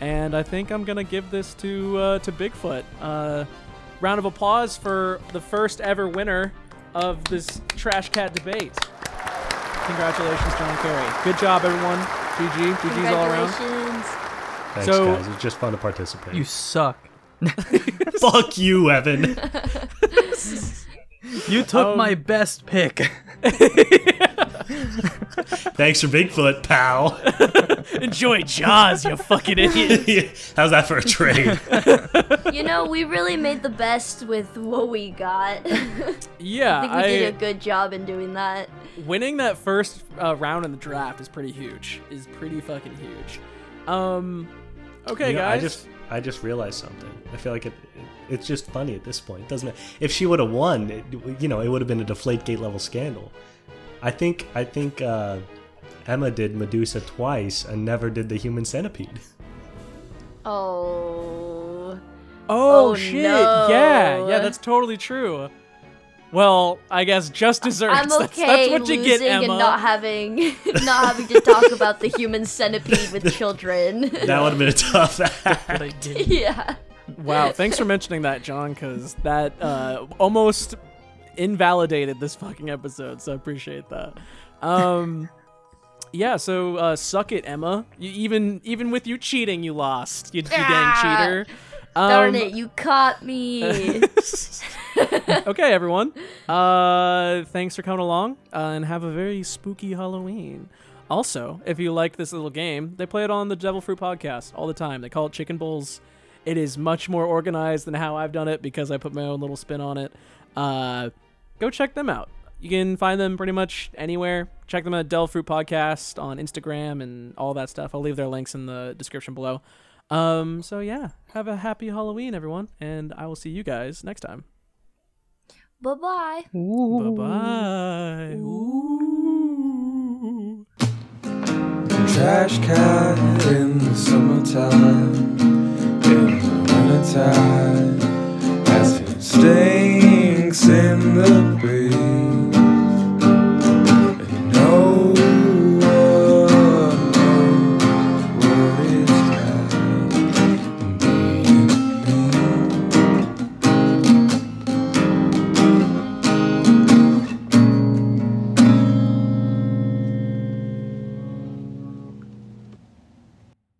Speaker 2: and I think I'm gonna give this to uh, to Bigfoot. Uh, round of applause for the first ever winner of this trash cat debate. Congratulations, John Kerry. Good job, everyone. GG. GG's all around.
Speaker 4: Congratulations.
Speaker 3: Thanks,
Speaker 2: So-
Speaker 3: guys. It's just fun to participate.
Speaker 5: You suck.
Speaker 3: Fuck you, Evan.
Speaker 5: You took
Speaker 2: Um,
Speaker 5: my best pick.
Speaker 3: Thanks for Bigfoot, pal.
Speaker 2: Enjoy Jaws, you fucking idiot.
Speaker 3: How's that for a trade?
Speaker 4: You know, we really made the best with what we got.
Speaker 2: Yeah, I
Speaker 4: think we
Speaker 2: I,
Speaker 4: did a good job in doing that.
Speaker 2: winning that first uh, round in the draft is pretty huge. Is pretty fucking huge. Um, okay,
Speaker 3: You know,
Speaker 2: guys.
Speaker 3: I just I just realized something. I feel like it, it's just funny at this point. Doesn't it? if she would have won, it, you know, it would have been a deflate gate level scandal. I think I think uh, Emma did Medusa twice and never did the human centipede.
Speaker 4: Oh.
Speaker 2: Oh,
Speaker 4: Oh,
Speaker 2: shit!
Speaker 4: no.
Speaker 2: Yeah, yeah, that's totally true. Well, I guess just desserts.
Speaker 4: I'm
Speaker 2: That's-
Speaker 4: okay
Speaker 2: that's, what you
Speaker 4: losing
Speaker 2: get,
Speaker 4: and
Speaker 2: Emma.
Speaker 4: not having not having to talk about the human centipede with children.
Speaker 3: That would have been a tough act.
Speaker 5: But I didn't.
Speaker 4: yeah.
Speaker 2: wow, thanks for mentioning that, John, because that uh, almost invalidated this fucking episode. So I appreciate that. Um, yeah. So uh, suck it, Emma. You, even even with you cheating, you lost. You, you dang
Speaker 4: Ah,
Speaker 2: cheater. Um,
Speaker 4: Darn it, you caught me.
Speaker 2: okay, everyone. Uh, thanks for coming along, uh, and have a very spooky Halloween. Also, if you like this little game, they play it on the Devil Fruit podcast all the time. They call it Chicken Bowls. It is much more organized than how I've done it because I put my own little spin on it. Uh, go check them out. You can find them pretty much anywhere. Check them out at Devil Fruit Podcast on Instagram and all that stuff. I'll leave their links in the description below. Um, so yeah, have a happy Halloween, everyone, and I will see you guys next time.
Speaker 4: bye bye.
Speaker 2: Bye bye.
Speaker 1: Trash cat in the summertime, in the wintertime, as he stinks in the breeze.